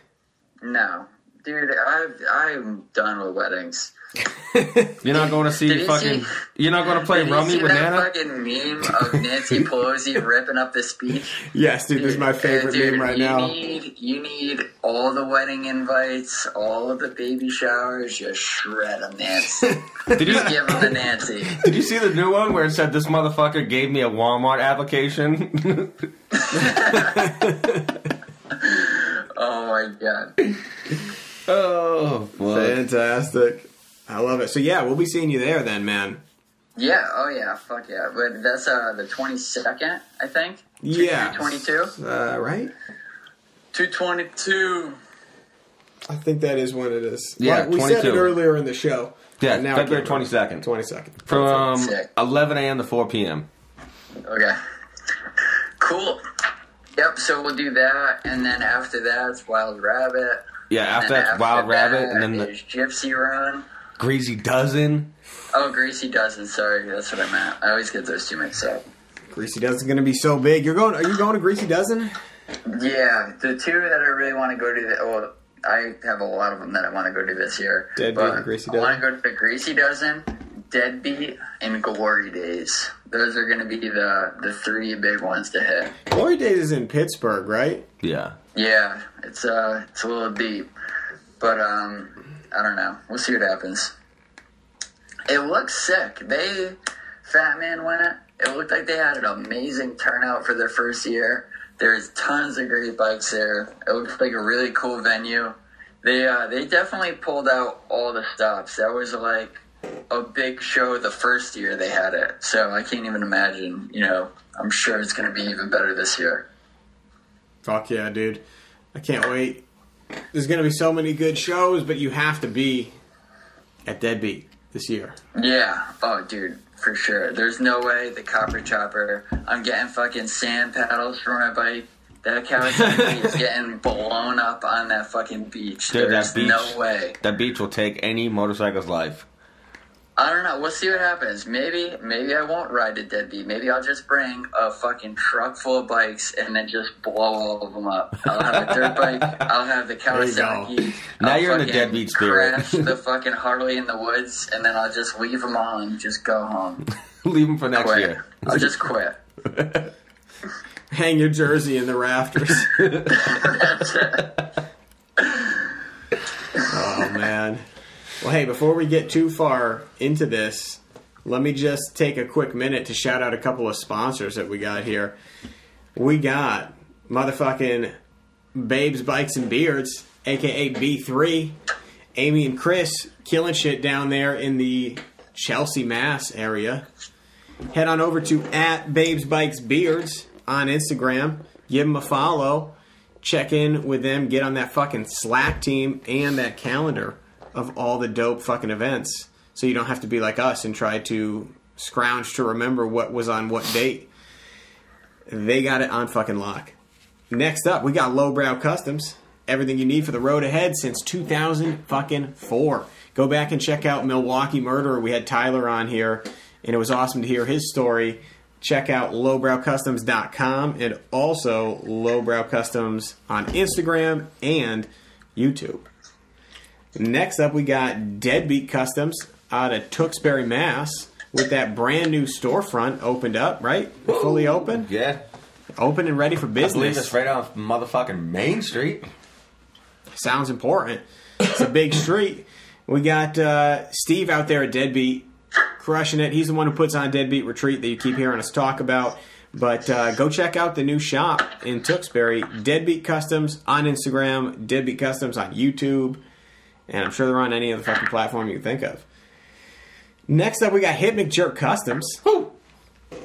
no, dude, I've, I'm done with weddings. You're not going to see Did you fucking. see- You're not going to play Did you rummy see with that Nana. fucking meme of Nancy Pelosi ripping up the speech? Yes, dude, this is my favorite Uh, dude, meme right you now. Need, you need all the wedding invites, all of the baby showers. Just shred them, Nancy. Did you Just give them to Nancy. Did you see the new one where it said this motherfucker gave me a Walmart application? Oh my god. Oh, fuck. Fantastic. I love it. So yeah, we'll be seeing you there then, man. Yeah. Oh yeah. Fuck yeah. But that's uh the twenty second, I think. Yeah. Twenty two. Uh, right? Two twenty two. I think that is when it is. Yeah, Well, we said it earlier in the show. Yeah, now February 22nd. 22nd. From Sick. 11 a.m. to 4 p.m. Okay. Cool. Yep. So we'll do that, and then after that, it's Wild Rabbit. Yeah, And after then that's Wild Rabbit, and then the Gypsy Run. Greasy Dozen. Oh, Greasy Dozen. Sorry, that's what I meant. I always get those two mixed up. Greasy Dozen's going to be so big. You're going? Are you going to Greasy Dozen? Yeah, the two that I really want to go to. The, well, I have a lot of them that I want to go to this year. Deadbeat but and Greasy I want to go to the Greasy Dozen, Deadbeat, and Glory Days. Those are going to be the the three big ones to hit. Glory Days is in Pittsburgh, right? Yeah. Yeah, it's uh, it's a little deep, but um, I don't know. We'll see what happens. It looks sick. They, Fat Man went. It looked like they had an amazing turnout for their first year. There's tons of great bikes there. It looks like a really cool venue. They uh, they definitely pulled out all the stops. That was like a big show the first year they had it. So I can't even imagine. You know, I'm sure it's going to be even better this year. Fuck yeah, dude. I can't wait. There's going to be so many good shows, but you have to be at Deadbeat this year. Yeah. Oh, dude, for sure. There's no way the copper chopper. I'm getting fucking sand paddles for my bike. That Kawasaki is getting blown up on that fucking beach. Dude, that There's beach- no way. That beach will take any motorcycle's life. I don't know. We'll see what happens. Maybe, maybe I won't ride a deadbeat. Maybe I'll just bring a fucking truck full of bikes and then just blow all of them up. I'll have a dirt bike. I'll have the you. Kawasaki. Now I'll you're in the fucking deadbeat spirit. Crash the fucking Harley in the woods, and then I'll just leave them all and just go home. Leave them for next quit. year. I'll just quit. Hang your jersey in the rafters. oh man. Well, hey, before we get too far into this, let me just take a quick minute to shout out a couple of sponsors that we got here. We got motherfucking Babes Bikes and Beards, aka B3. Amy and Chris killing shit down there in the Chelsea, Mass area. Head on over to at Babes Bikes Beards on Instagram. Give them a follow. Check in with them. Get on that fucking Slack team and that calendar of all the dope fucking events. So you don't have to be like us and try to scrounge to remember what was on what date. They got it on fucking lock. Next up, we got Lowbrow Customs. Everything you need for the road ahead since 2000 fucking four. Go back and check out Milwaukee Murder. We had Tyler on here, and it was awesome to hear his story. Check out lowbrowcustoms.com and also Lowbrow Customs on Instagram and YouTube. Next up, we got Deadbeat Customs out of Tewksbury, Mass, with that brand new storefront opened up, right? Fully open, Yeah. open and ready for I believe business. it's right off motherfucking Main Street. Sounds important. It's a big street. We got uh, Steve out there at Deadbeat, crushing it. He's the one who puts on Deadbeat Retreat that you keep hearing us talk about. But uh, go check out the new shop in Tewksbury, Deadbeat Customs on Instagram, Deadbeat Customs on YouTube, and I'm sure they're on any other fucking platform you can think of. Next up, we got Hypnic Jerk Customs.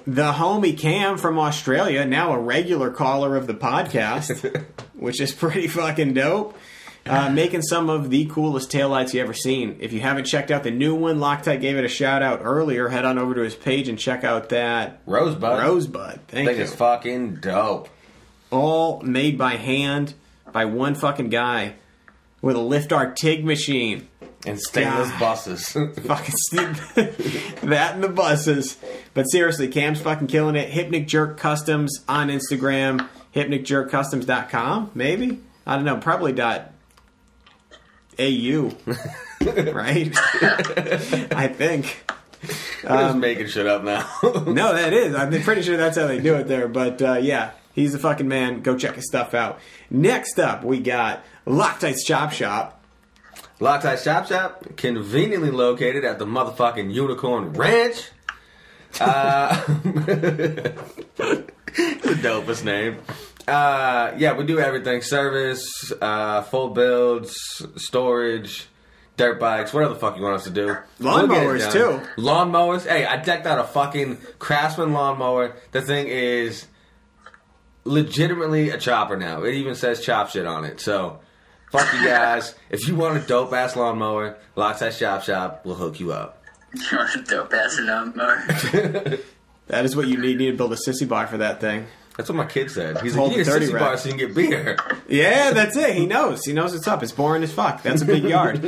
The homie Cam from Australia, now a regular caller of the podcast, which is pretty fucking dope. Uh, making some of the coolest taillights you ever seen. If you haven't checked out the new one, Loctite gave it a shout out earlier. Head on over to his page and check out that Rosebud. Rosebud. Thank Thing you. is fucking dope. All made by hand by one fucking guy with a lift arc TIG machine. And stainless God. buses. fucking that and the buses. But seriously, Cam's fucking killing it. Hypnic Jerk Customs on Instagram. HypnicJerkCustoms.com, maybe? I don't know. Probably dot AU, right? I think. I'm Um, just making shit up now. No, that is. I'm pretty sure that's how they do it there. But uh, yeah, he's the fucking man. Go check his stuff out. Next up, we got Loctite's Chop Shop. Loctite Chop Shop, conveniently located at the motherfucking Unicorn Ranch. Uh, the dopest name. Uh, yeah, we do everything: service, uh, full builds, storage, dirt bikes, whatever the fuck you want us to do. We'll Lawnmowers, too. Lawnmowers. Hey, I decked out a fucking Craftsman lawnmower. The thing is legitimately a chopper now. It even says chop shit on it. So, fuck you guys. if you want a dope ass lawnmower, Loctite Chop Shop will hook you up. You want a dope ass lawnmower? That is what you need. You need to build a sissy bar for that thing. That's what my kid said. He's Hold like, you need a 30 sissy bar so you can get beer. Yeah, that's it. He knows. He knows what's up. It's boring as fuck. That's a big yard.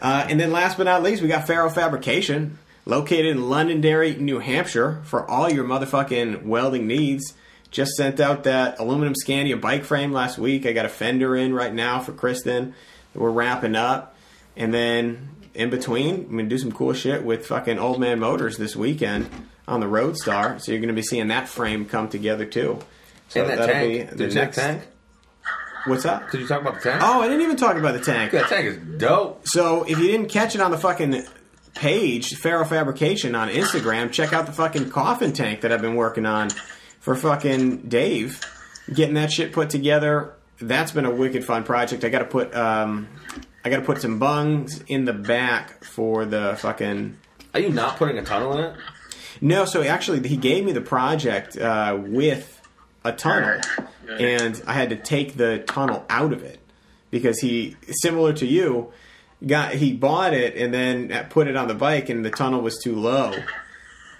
Uh, and then last but not least, we got Faro Fabrication, located in Londonderry, New Hampshire, for all your motherfucking welding needs. Just sent out that aluminum Scania bike frame last week. I got a fender in right now for Kristen. We're wrapping up. And then in between, I'm going to do some cool shit with fucking Old Man Motors this weekend on the Roadstar. So you're going to be seeing that frame come together too. So In that that'll tank. be the check next- tank? What's up? Did you talk about the tank? Oh, I didn't even talk about the tank. that tank is dope. So if you didn't catch it on the fucking page, Faro Fabrication on Instagram, check out the fucking coffin tank that I've been working on for fucking Dave. Getting that shit put together. That's been a wicked fun project. I gotta put um I gotta put some bungs in the back for the fucking Are you not putting a tunnel in it? no, so actually, he gave me the project uh, with a tunnel, and I had to take the tunnel out of it because he, similar to you, got he bought it and then put it on the bike, and the tunnel was too low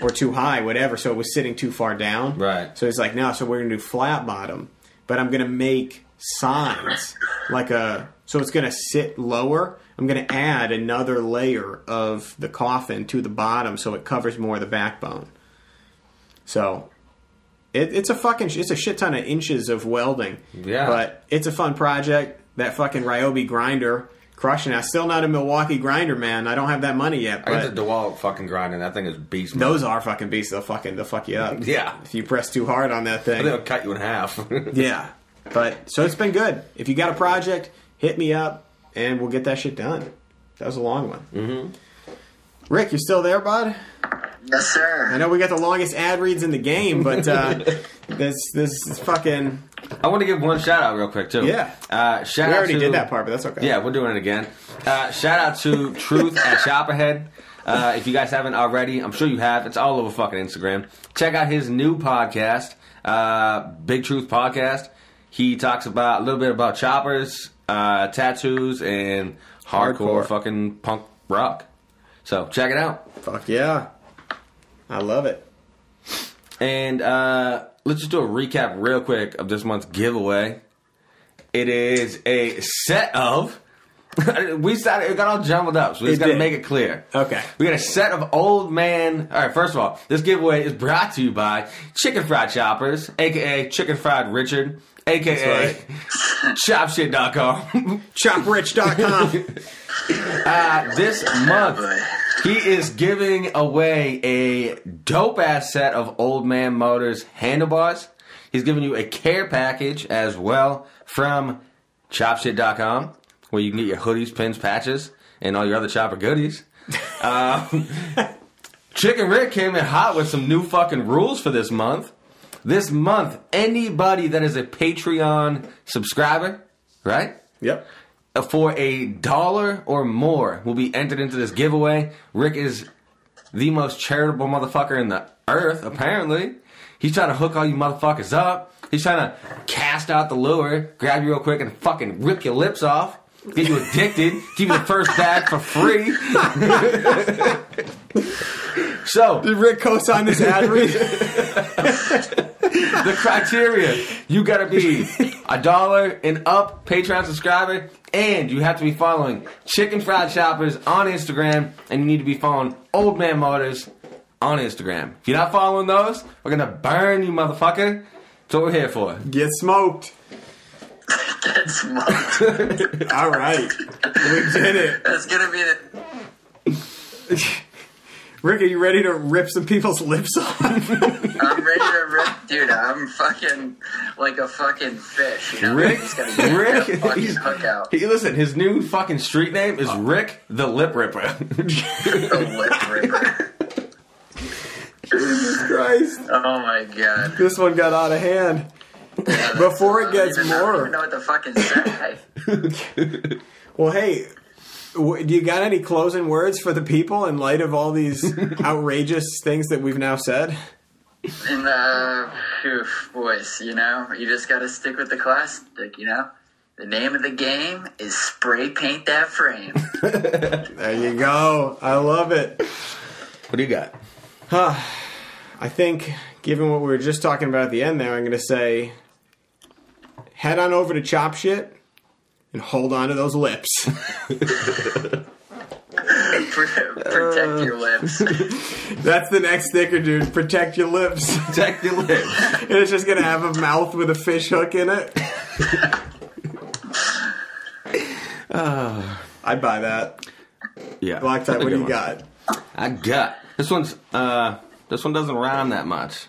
or too high, whatever. So it was sitting too far down. Right. So he's like, no, so we're gonna do flat bottom, but I'm gonna make signs like a so it's gonna sit lower. I'm gonna add another layer of the coffin to the bottom so it covers more of the backbone. So it, it's a fucking it's a shit ton of inches of welding. Yeah. But it's a fun project. That fucking Ryobi grinder crushing. it. I'm still not a Milwaukee grinder man. I don't have that money yet. I got But the DeWalt fucking grinding. That thing is beast. mode. those are fucking beasts. They'll fucking they'll fuck you up. Yeah. If you press too hard on that thing. They'll cut you in half. Yeah. But so it's been good. If you got a project, hit me up and we'll get that shit done. That was a long one. Mm-hmm. Rick, you still there, bud? yes, sir. I know we got the longest ad reads in the game, but uh, this this is fucking. I want to give one shout out real quick too. Yeah. Uh, shout We out already to, did that part, but that's okay. Yeah, we're doing it again. Uh, shout out to Truth at Chopperhead. Uh, if you guys haven't already, I'm sure you have. It's all over fucking Instagram. Check out his new podcast, uh, Big Truth Podcast. He talks about a little bit about choppers, uh, tattoos, and hardcore, Hardcore. fucking punk rock. So check it out. Fuck yeah. I love it. And uh, let's just do a recap real quick of this month's giveaway. It is a set of. we started, it got all jumbled up, so we just got to make it clear. Okay. We got a set of old man. All right, first of all, this giveaway is brought to you by Chicken Fried Choppers, aka Chicken Fried Richard, aka Chopshit.com. Choprich.com. Uh, this month, he is giving away a dope ass set of Old Man Motors handlebars. He's giving you a care package as well from chopshit.com where you can get your hoodies, pins, patches, and all your other chopper goodies. Um, Chicken Rick came in hot with some new fucking rules for this month. This month, anybody that is a Patreon subscriber, right? yep. Uh, for a dollar or more will be entered into this giveaway. Rick is the most charitable motherfucker in the earth, apparently. He's trying to hook all you motherfuckers up. He's trying to cast out the lure, grab you real quick, and fucking rip your lips off. Get you addicted, give you the first bag for free. so, Did Rick co-sign this ad read? the criteria you gotta be a dollar and up Patreon subscriber, and you have to be following Chicken Fried Choppers on Instagram, and you need to be following Old Man Motors on Instagram. If you're not following those, we're gonna burn you, motherfucker. That's what we're here for. Get smoked. Get smoked. All right, we did it. That's gonna be the. Rick, are you ready to rip some people's lips off? I'm ready to rip, dude. I'm fucking like a fucking fish. You know, Rick, He's gonna get Rick, he's, hook out. he, listen, his new fucking street name is Rick the Lip Ripper. The lip ripper. Jesus Christ, Oh my god. this one got out of hand. Yeah, Before it gets even- I don't more. even know what to fucking say. Well, hey, do you got any closing words for the people in light of all these outrageous things that we've now said? And uh, phew, boys, you know, you just gotta stick with the classic. You know, the name of the game is spray paint that frame. There you go. I love it. what do you got? Huh. I think, given what we were just talking about at the end there, I'm going to say head on over to Chop Shit and hold on to those lips. Protect your lips. That's the next sticker, dude. Protect your lips. Protect your lips. and it's just going to have a mouth with a fish hook in it. I'd buy that. Yeah. Black Tie, what do you one. got? I got this one's uh this one doesn't rhyme that much,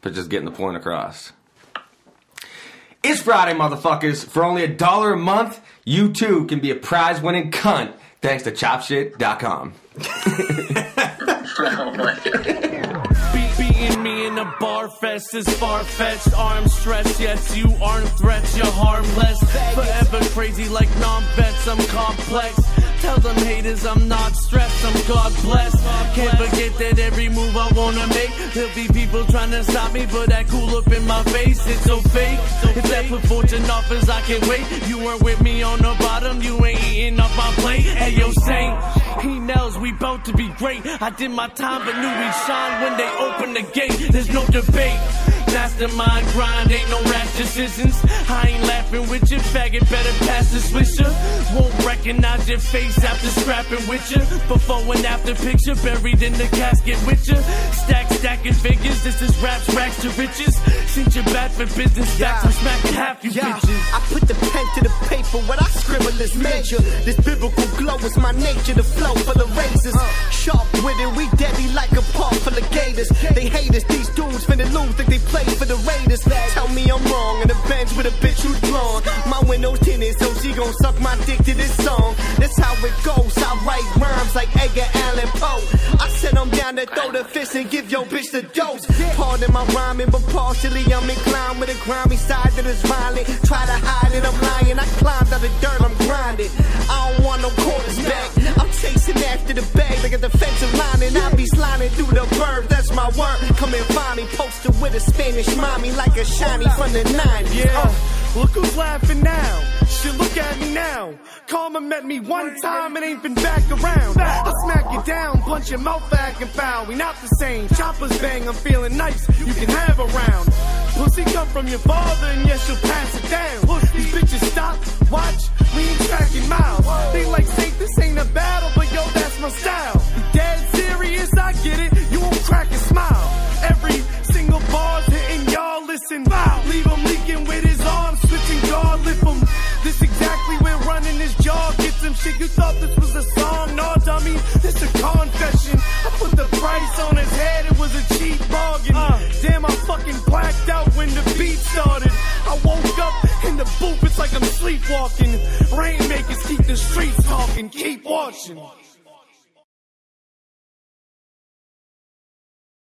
but just getting the point across. It's Friday, motherfuckers. For only a dollar a month, you too can be a prize winning cunt thanks to chopshit.com. oh my god. In a bar fest is far fetched. Arms stretched, yes, you aren't threats, you're harmless. Forever crazy like non vets, I'm complex. Tell them haters I'm not stressed, I'm God blessed. Can't forget that every move I wanna make, there'll be people trying to stop me, but that cool up in my face, it's so fake. If that put fortune offers, I can't wait. You weren't with me on the bottom, you ain't eating off my plate. Hey, yo, Saint, he knows we bout to be great. I did my time, but knew we'd shine when they opened the gate. There's no debate. Mastermind grind, ain't no rash decisions. I ain't laughing with you, faggot. Better pass the swisher. Won't recognize your face after scrapping with you. Before and after picture buried in the casket with you. Stack, stacking figures. This is raps, racks to riches. Since you're bad for business, facts, I'm smacking half you Yeah, bitches. I put the pen to the paper. What I scribble is major. This biblical glow is my nature. The flow for the razors. Sharp with it, we deadly like a park full of gators. They hate us, these dudes finna lose. Think they play for the Raiders. Tell me I'm wrong. In the bench with a bitch who's drawn. My windows tinted, so she gon' suck my dick to this song. That's how it goes. I write rhymes like Edgar Allan Poe. I said I'm down to throw the fist and give your bitch the dose. Pardon my rhyming, but partially I'm inclined with a grimy side that is violent. Try to hide it, I'm lying. I climbed out the dirt, I'm grinding. I don't want no quarters back. I'm chasing after the bag like a defensive line, and I be sliding through the bird. That's my word. Come and find me, posted with a Spanish mommy like a shiny from the 90s. Yeah, Uh, look who's laughing now. Shit, look at me now. Karma met me one time and ain't been back around. I smack you down, punch your mouth back and foul. We not the same. Choppers bang, I'm feeling nice. You can have a round. Pussy come from your father and yes, you'll pass it down. These bitches stop, watch, we ain't tracking miles. They like say this ain't a battle, but yo, that's my style. Dead serious, I get it. You won't crack a smile. Every single bar's hitting y'all. Listen, leave him leaking with his guard, lift him. This exactly where running his jaw gets him shit. You thought this was a song? No, dummy, this a confession. I put the price on his head, it was a cheap bargain. Uh, Damn, I fucking blacked out when the beat started. I woke up in the booth, it's like I'm sleepwalking. Rainmakers keep the streets talking, keep watching.